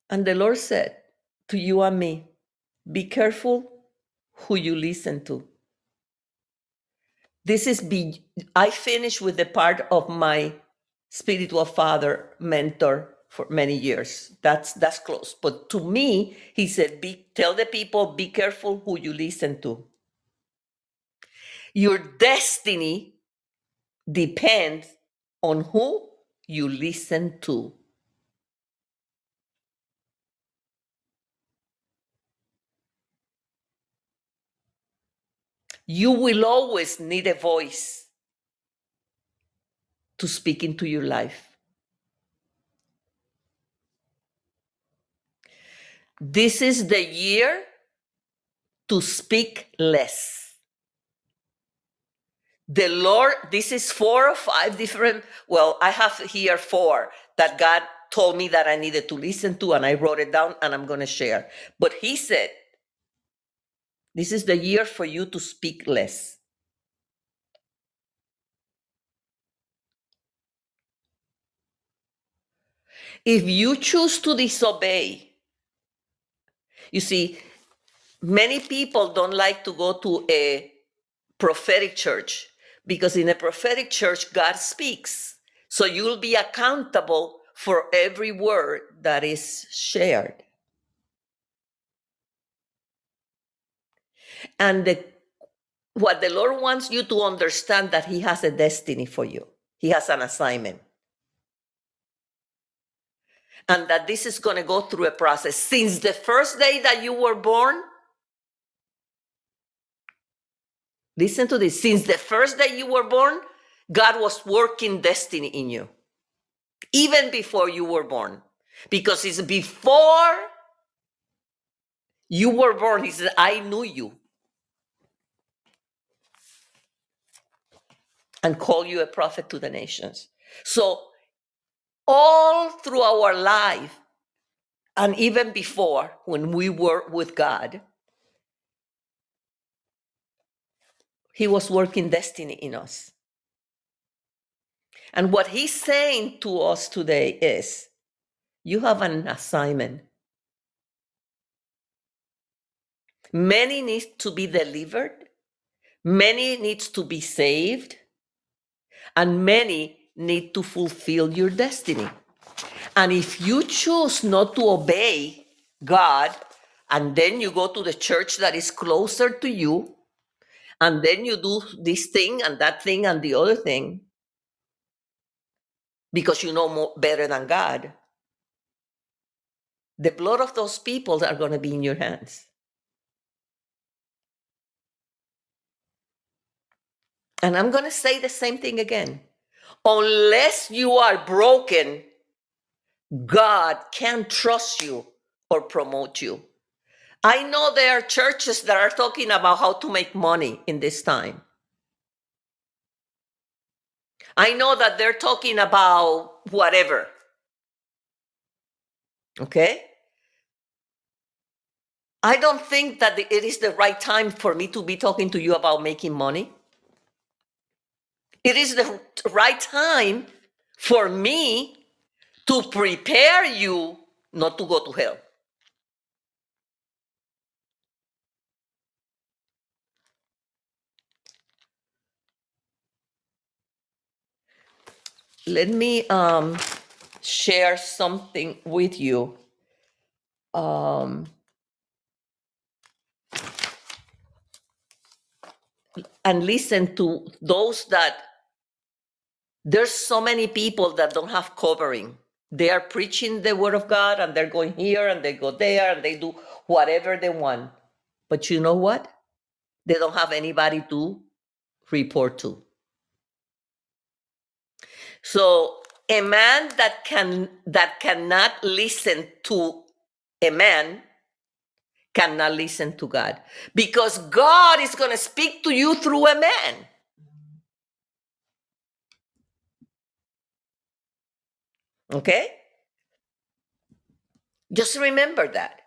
And the Lord said to you and me, be careful who you listen to. This is be I finished with the part of my spiritual father mentor for many years. That's that's close. But to me, he said, be tell the people, be careful who you listen to. Your destiny depends on who you listen to. You will always need a voice to speak into your life. This is the year to speak less. The Lord, this is four or five different, well, I have here four that God told me that I needed to listen to, and I wrote it down and I'm going to share. But He said, this is the year for you to speak less. If you choose to disobey, you see, many people don't like to go to a prophetic church because in a prophetic church, God speaks. So you'll be accountable for every word that is shared. And the, what the Lord wants you to understand that He has a destiny for you. He has an assignment. And that this is going to go through a process. Since the first day that you were born, listen to this. Since the first day you were born, God was working destiny in you, even before you were born. Because it's before you were born, He said, I knew you. And call you a prophet to the nations. So, all through our life, and even before when we were with God, He was working destiny in us. And what He's saying to us today is you have an assignment. Many need to be delivered, many needs to be saved and many need to fulfill your destiny. And if you choose not to obey God, and then you go to the church that is closer to you, and then you do this thing and that thing and the other thing, because you know more, better than God, the blood of those people are going to be in your hands. And I'm going to say the same thing again. Unless you are broken, God can't trust you or promote you. I know there are churches that are talking about how to make money in this time. I know that they're talking about whatever. Okay? I don't think that it is the right time for me to be talking to you about making money. It is the right time for me to prepare you not to go to hell. Let me um, share something with you. Um, and listen to those that there's so many people that don't have covering. They are preaching the word of God and they're going here and they go there and they do whatever they want. But you know what? They don't have anybody to report to. So a man that can that cannot listen to a man cannot listen to God because God is going to speak to you through a man. Okay? Just remember that.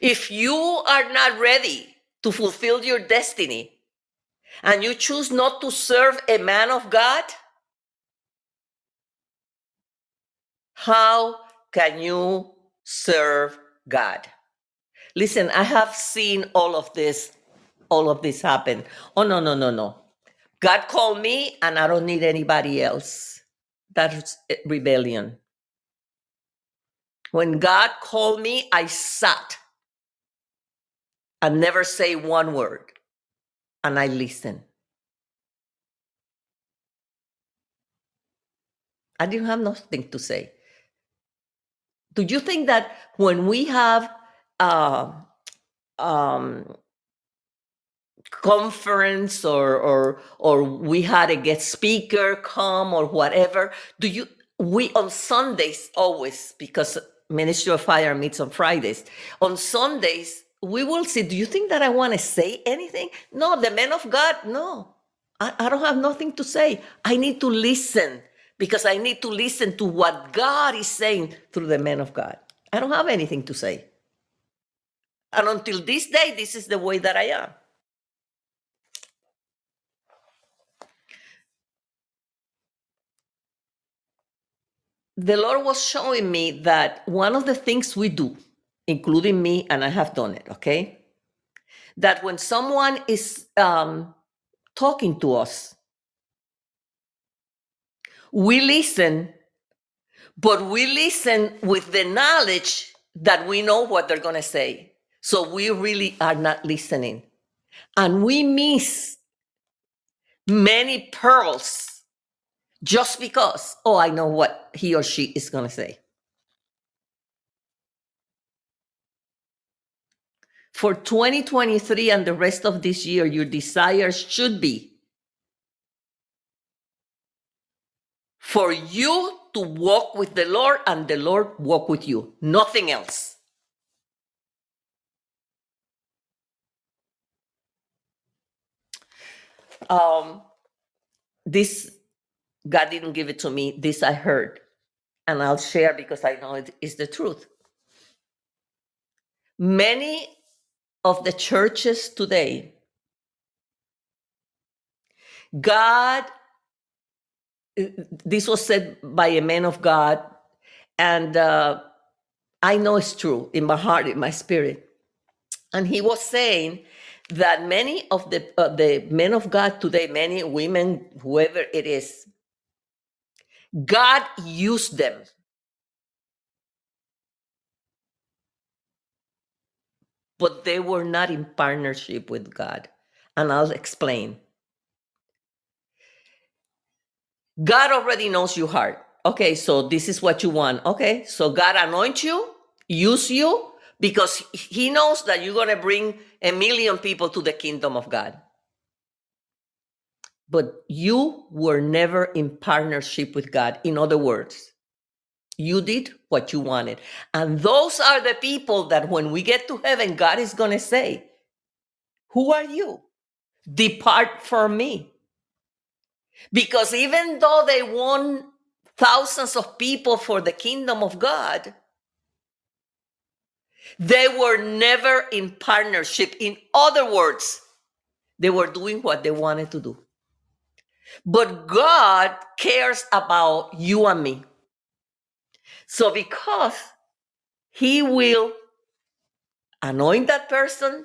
If you are not ready to fulfill your destiny and you choose not to serve a man of God, how can you serve God? Listen, I have seen all of this, all of this happen. Oh, no, no, no, no. God called me and I don't need anybody else. That's rebellion. When God called me, I sat and never say one word and I listen. I didn't have nothing to say. Do you think that when we have uh, um, conference or or or we had a guest speaker come or whatever, do you we on Sundays always because Ministry of Fire meets on Fridays. On Sundays, we will see. Do you think that I want to say anything? No, the men of God, no. I, I don't have nothing to say. I need to listen because I need to listen to what God is saying through the men of God. I don't have anything to say. And until this day, this is the way that I am. The Lord was showing me that one of the things we do, including me, and I have done it, okay? That when someone is um, talking to us, we listen, but we listen with the knowledge that we know what they're going to say. So we really are not listening. And we miss many pearls just because, oh, I know what he or she is going to say. For 2023 and the rest of this year, your desires should be for you to walk with the Lord and the Lord walk with you, nothing else. Um, this God didn't give it to me. This I heard, and I'll share because I know it is the truth. Many of the churches today, God, this was said by a man of God, and uh, I know it's true in my heart, in my spirit. And he was saying that many of the uh, the men of God today, many women, whoever it is, God used them. But they were not in partnership with God. And I'll explain. God already knows your heart. Okay, so this is what you want. Okay, so God anoint you, use you, because He knows that you're going to bring a million people to the kingdom of God but you were never in partnership with God. In other words, you did what you wanted. And those are the people that when we get to heaven, God is going to say, Who are you? Depart from me. Because even though they won thousands of people for the kingdom of God, they were never in partnership. In other words, they were doing what they wanted to do. But God cares about you and me. So, because He will anoint that person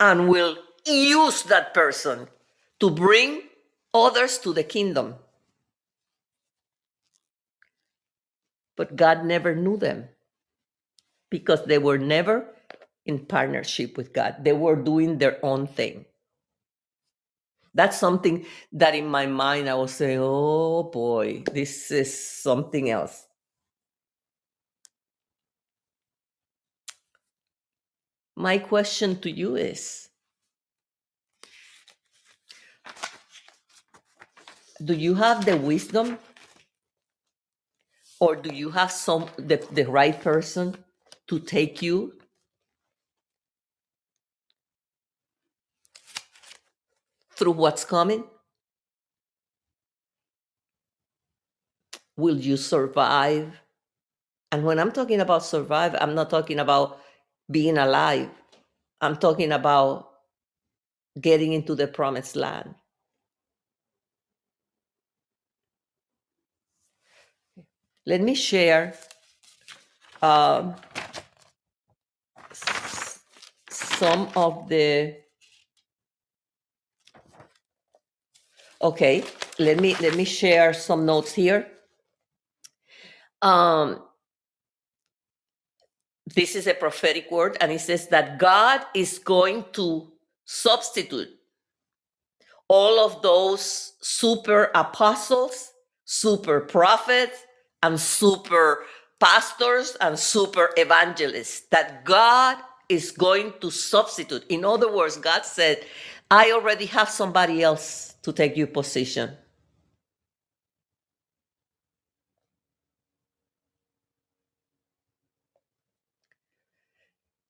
and will use that person to bring others to the kingdom. But God never knew them because they were never in partnership with God. They were doing their own thing. That's something that in my mind I will say, oh boy, this is something else. My question to you is Do you have the wisdom or do you have some the, the right person to take you through what's coming? Will you survive? And when I'm talking about survive, I'm not talking about being alive. I'm talking about getting into the promised land. Let me share um, some of the. Okay, let me let me share some notes here. Um, this is a prophetic word, and it says that God is going to substitute all of those super apostles, super prophets, and super pastors and super evangelists. That God is going to substitute. In other words, God said, I already have somebody else to take your position.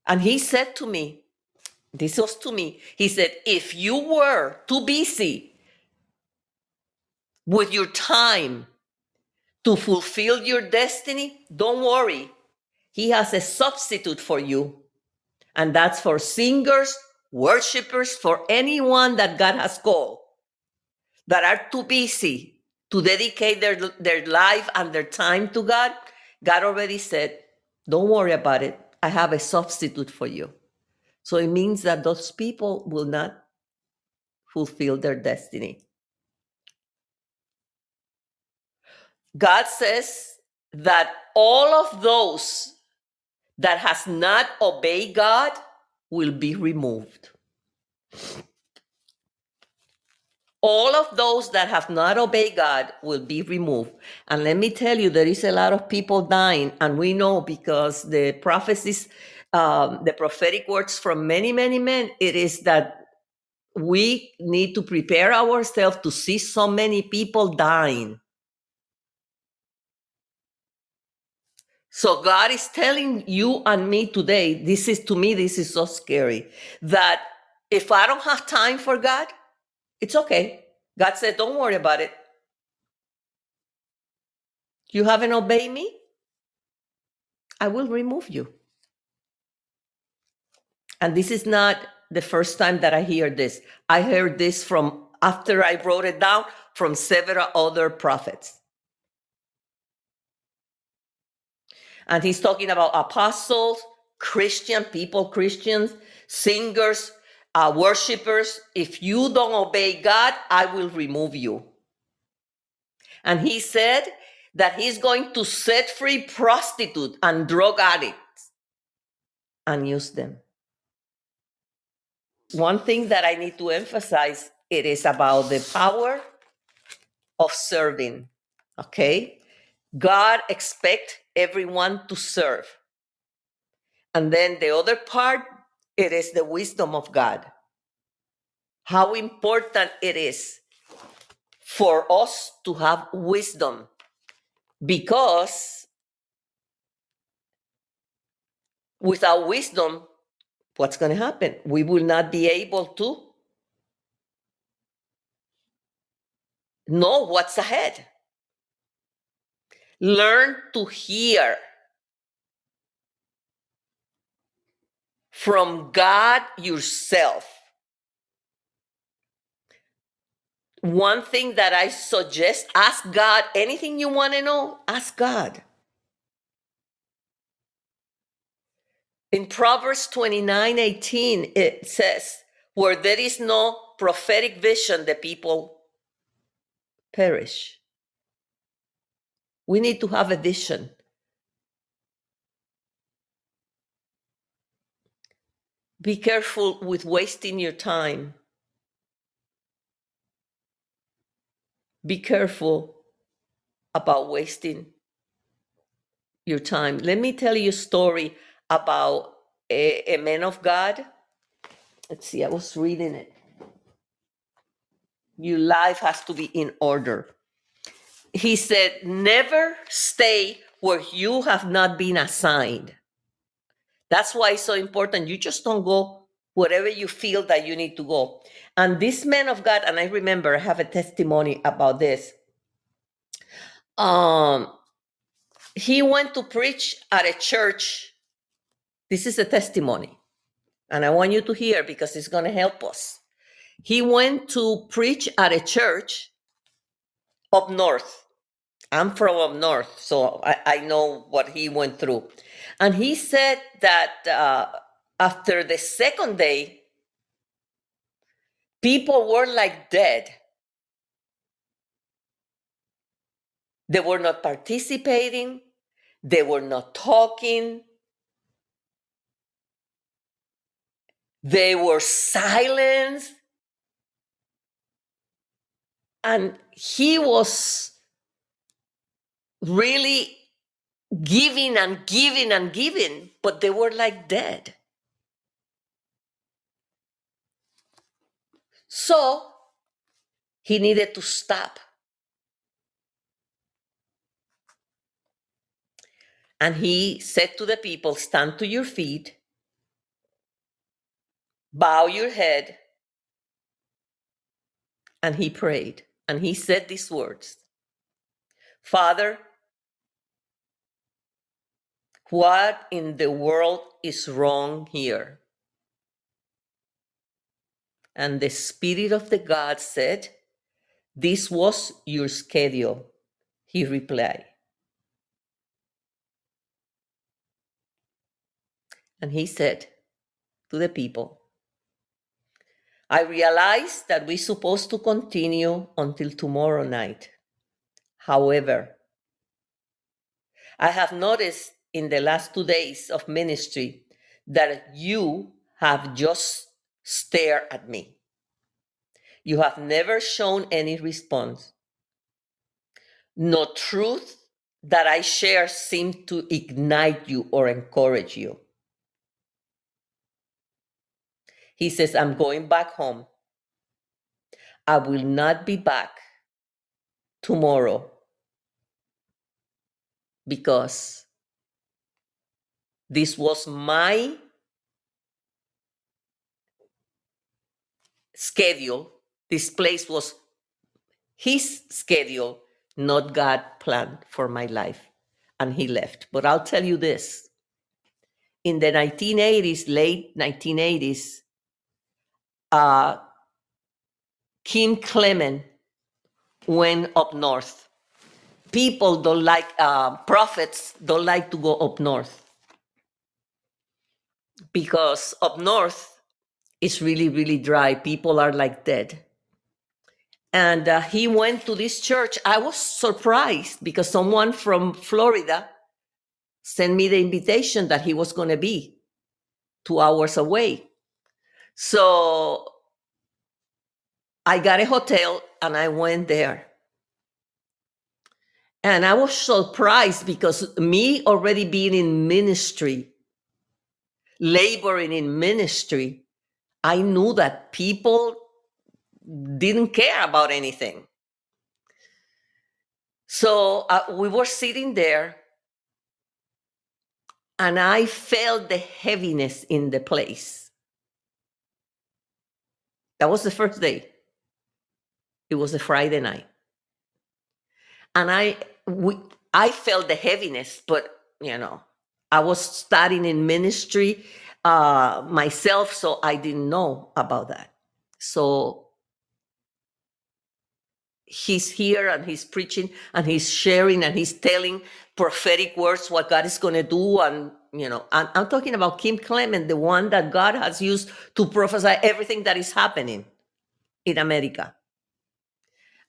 And he said to me, this was to me, he said, if you were too busy with your time to fulfill your destiny, don't worry. He has a substitute for you. And that's for singers, worshipers, for anyone that God has called that are too busy to dedicate their, their life and their time to God. God already said, don't worry about it. I have a substitute for you. So it means that those people will not fulfill their destiny. God says that all of those that has not obeyed God will be removed. All of those that have not obeyed God will be removed. And let me tell you, there is a lot of people dying, and we know because the prophecies, um, the prophetic words from many, many men, it is that we need to prepare ourselves to see so many people dying. So God is telling you and me today, this is to me, this is so scary, that if I don't have time for God, it's okay. God said, don't worry about it. You haven't obeyed me? I will remove you. And this is not the first time that I hear this. I heard this from after I wrote it down from several other prophets. And he's talking about apostles, Christian people, Christians, singers, uh, worshipers. If you don't obey God, I will remove you. And he said that he's going to set free prostitutes and drug addicts and use them. One thing that I need to emphasize it is about the power of serving. Okay? God expect everyone to serve. And then the other part, it is the wisdom of God. How important it is for us to have wisdom because without wisdom, what's going to happen? We will not be able to know what's ahead. Learn to hear from God yourself. One thing that I suggest ask God anything you want to know, ask God. In Proverbs 29 18, it says, Where there is no prophetic vision, the people perish. We need to have a vision. Be careful with wasting your time. Be careful about wasting your time. Let me tell you a story about a, a man of God. Let's see, I was reading it. Your life has to be in order. He said, Never stay where you have not been assigned. That's why it's so important. You just don't go wherever you feel that you need to go. And this man of God, and I remember I have a testimony about this. Um, he went to preach at a church This is a testimony, and I want you to hear because it's going to help us. He went to preach at a church up north. I'm from up north, so I, I know what he went through. And he said that uh, after the second day, people were like dead. They were not participating, they were not talking, they were silent. And he was really giving and giving and giving, but they were like dead. So he needed to stop. And he said to the people, Stand to your feet, bow your head. And he prayed. And he said these words Father, what in the world is wrong here? And the Spirit of the God said, This was your schedule. He replied. And he said to the people, I realize that we're supposed to continue until tomorrow night. However, I have noticed in the last two days of ministry that you have just stared at me. You have never shown any response. No truth that I share seemed to ignite you or encourage you. He says, I'm going back home. I will not be back tomorrow because this was my schedule. This place was his schedule, not God planned for my life. And he left. But I'll tell you this in the 1980s, late 1980s, uh, Kim Clement went up north. People don't like, uh, prophets don't like to go up north because up north it's really, really dry. People are like dead. And uh, he went to this church. I was surprised because someone from Florida sent me the invitation that he was going to be two hours away. So I got a hotel and I went there. And I was surprised because me already being in ministry, laboring in ministry, I knew that people didn't care about anything. So uh, we were sitting there, and I felt the heaviness in the place. That was the first day. It was a Friday night. And I we, I felt the heaviness, but you know, I was studying in ministry uh, myself, so I didn't know about that. So he's here and he's preaching and he's sharing and he's telling prophetic words what God is going to do and you know, I'm, I'm talking about Kim Clement, the one that God has used to prophesy everything that is happening in America.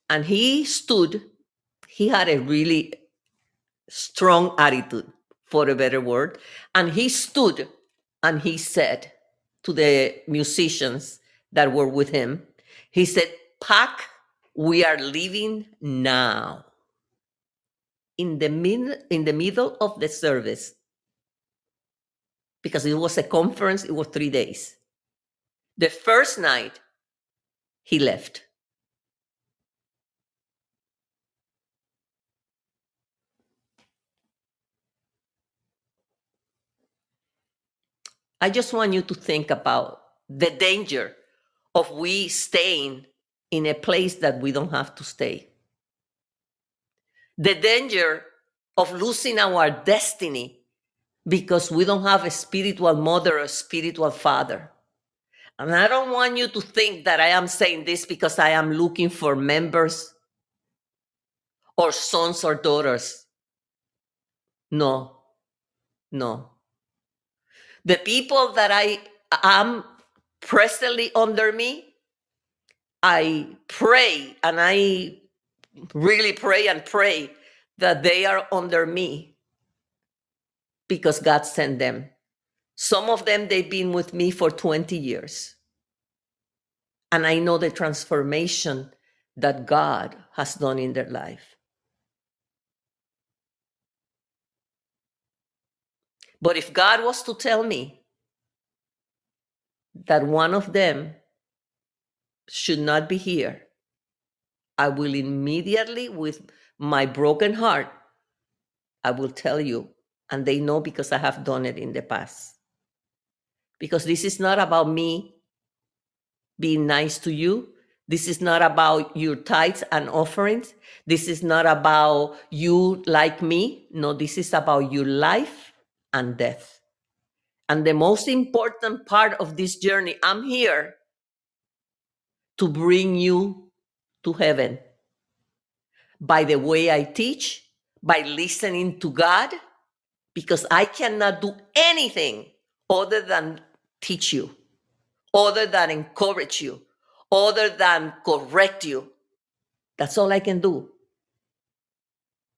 And he stood, he had a really strong attitude, for a better word. And he stood and he said to the musicians that were with him, he said, Pack, we are leaving now. In the, min- in the middle of the service, because it was a conference, it was three days. The first night, he left. I just want you to think about the danger of we staying in a place that we don't have to stay. The danger of losing our destiny because we don't have a spiritual mother or spiritual father. And I don't want you to think that I am saying this because I am looking for members or sons or daughters. No, no. The people that I am presently under me, I pray and I really pray and pray that they are under me because God sent them. Some of them, they've been with me for 20 years. And I know the transformation that God has done in their life. But if God was to tell me that one of them should not be here, I will immediately, with my broken heart, I will tell you, and they know because I have done it in the past. Because this is not about me being nice to you. This is not about your tithes and offerings. This is not about you like me. No, this is about your life and death. And the most important part of this journey, I'm here to bring you to heaven by the way I teach, by listening to God, because I cannot do anything other than teach you, other than encourage you, other than correct you. That's all I can do.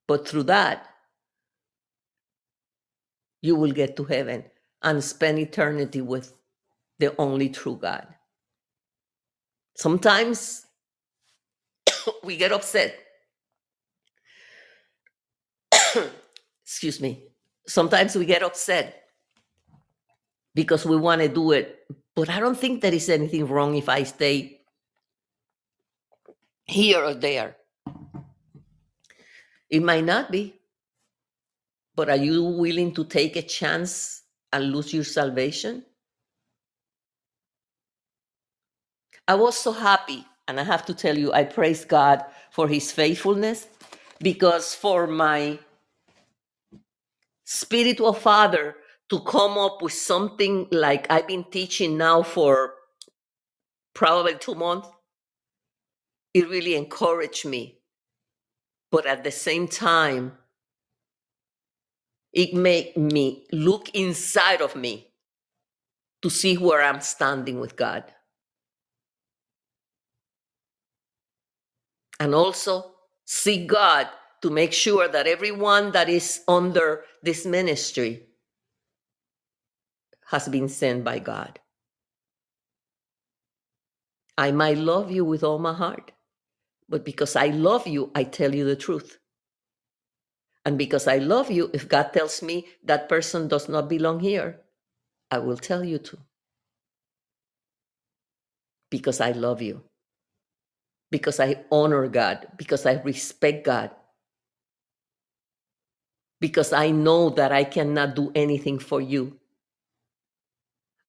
But through that, you will get to heaven and spend eternity with the only true God. Sometimes we get upset. Excuse me. Sometimes we get upset because we want to do it. But I don't think there is anything wrong if I stay here or there. It might not be. But are you willing to take a chance and lose your salvation? I was so happy, and I have to tell you, I praise God for his faithfulness because for my spiritual father to come up with something like I've been teaching now for probably two months, it really encouraged me. But at the same time, it made me look inside of me to see where I'm standing with God. And also seek God to make sure that everyone that is under this ministry has been sent by God. I might love you with all my heart, but because I love you, I tell you the truth. And because I love you, if God tells me that person does not belong here, I will tell you to. Because I love you. Because I honor God. Because I respect God. Because I know that I cannot do anything for you.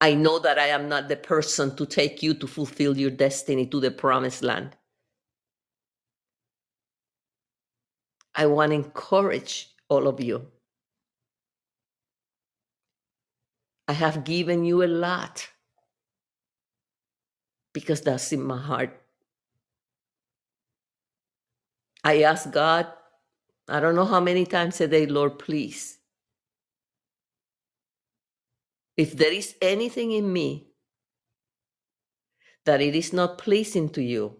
I know that I am not the person to take you to fulfill your destiny to the promised land. I want to encourage all of you. I have given you a lot because that's in my heart. I ask God, I don't know how many times a day, Lord, please. If there is anything in me that it is not pleasing to you,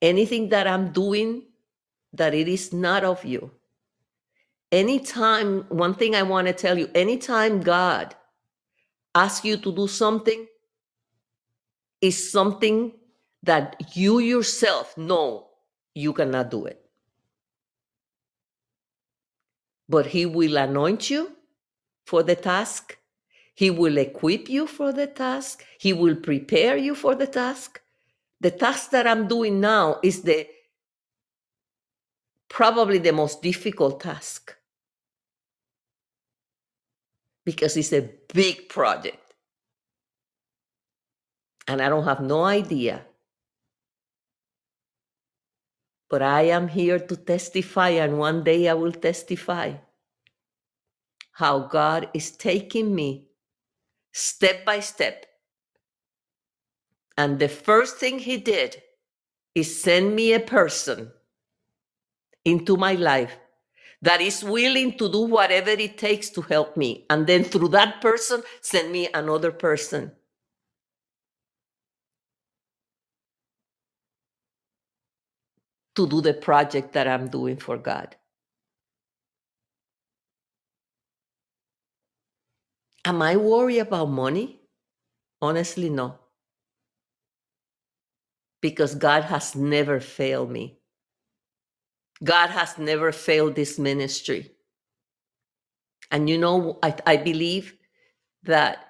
anything that I'm doing that it is not of you. Anytime, one thing I want to tell you, anytime God asks you to do something, is something that you yourself know you cannot do it. But He will anoint you for the task. He will equip you for the task. He will prepare you for the task the task that I'm doing now is the probably the most difficult task because it's a big project. And I don't have no idea But I am here to testify, and one day I will testify how God is taking me step by step. And the first thing He did is send me a person into my life that is willing to do whatever it takes to help me. And then through that person, send me another person. To do the project that I'm doing for God. Am I worried about money? Honestly, no. Because God has never failed me. God has never failed this ministry. And you know, I, I believe that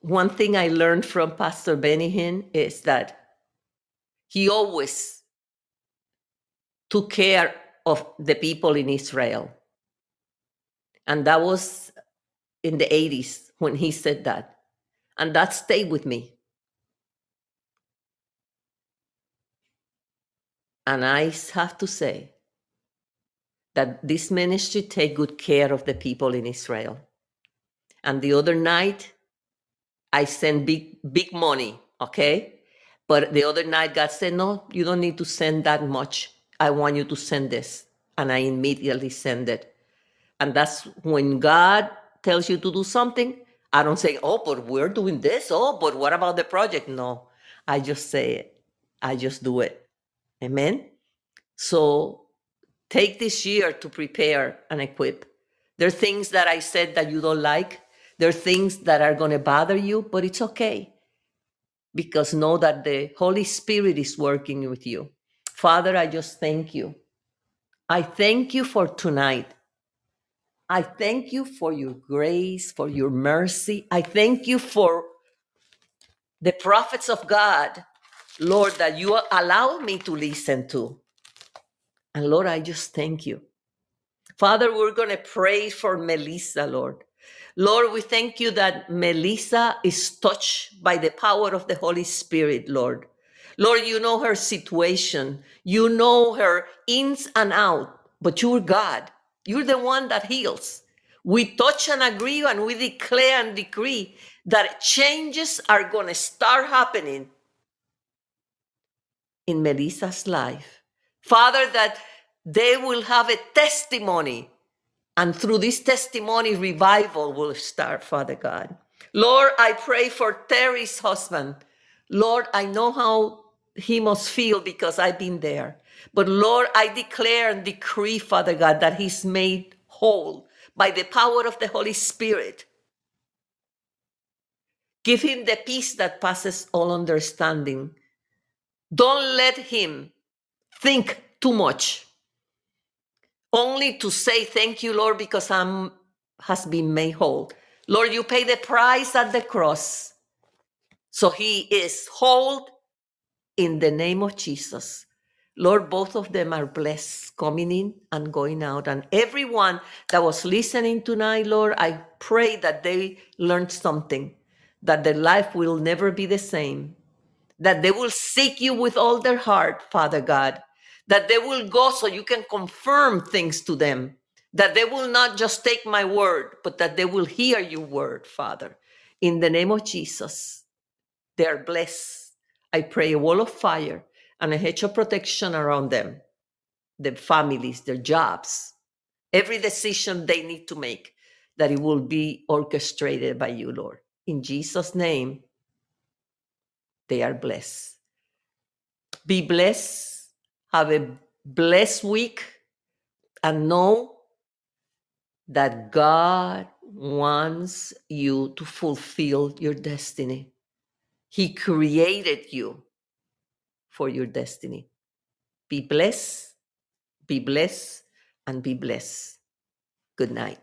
one thing I learned from Pastor Benny Hinn is that he always took care of the people in Israel. And that was in the 80s when he said that. And that stayed with me. And I have to say that this ministry take good care of the people in Israel. And the other night, I sent big big money, okay? But the other night, God said, "No, you don't need to send that much. I want you to send this," and I immediately send it. And that's when God tells you to do something. I don't say, "Oh, but we're doing this." Oh, but what about the project? No, I just say it. I just do it. Amen. So take this year to prepare and equip. There are things that I said that you don't like. There are things that are going to bother you, but it's okay because know that the Holy Spirit is working with you. Father, I just thank you. I thank you for tonight. I thank you for your grace, for your mercy. I thank you for the prophets of God, Lord, that you allow me to listen to. And Lord, I just thank you. Father, we're going to pray for Melissa, Lord. Lord, we thank you that Melissa is touched by the power of the Holy Spirit, Lord. Lord, you know her situation. You know her ins and out, but you're God. You're the one that heals. We touch and agree and we declare and decree that changes are going to start happening in Melissa's life. Father, that they will have a testimony. And through this testimony, revival will start, Father God. Lord, I pray for Terry's husband. Lord, I know how he must feel because I've been there. But Lord, I declare and decree, Father God, that he's made whole by the power of the Holy Spirit. Give him the peace that passes all understanding. Don't let him think too much. Only to say thank you, Lord, because I'm has been made whole. Lord, you pay the price at the cross. So he is whole in the name of Jesus. Lord, both of them are blessed coming in and going out. And everyone that was listening tonight, Lord, I pray that they learned something, that their life will never be the same, that they will seek you with all their heart, Father God, that they will go so you can confirm things to them, that they will not just take my word, but that they will hear your word, Father. In the name of Jesus, they are blessed. I pray a wall of fire and a hedge of protection around them, their families, their jobs, every decision they need to make, that it will be orchestrated by you, Lord. In Jesus' name, they are blessed. Be blessed have a blessed week and know that God wants you to fulfill your destiny. He created you for your destiny. Be blessed, be blessed, and be blessed. Good night.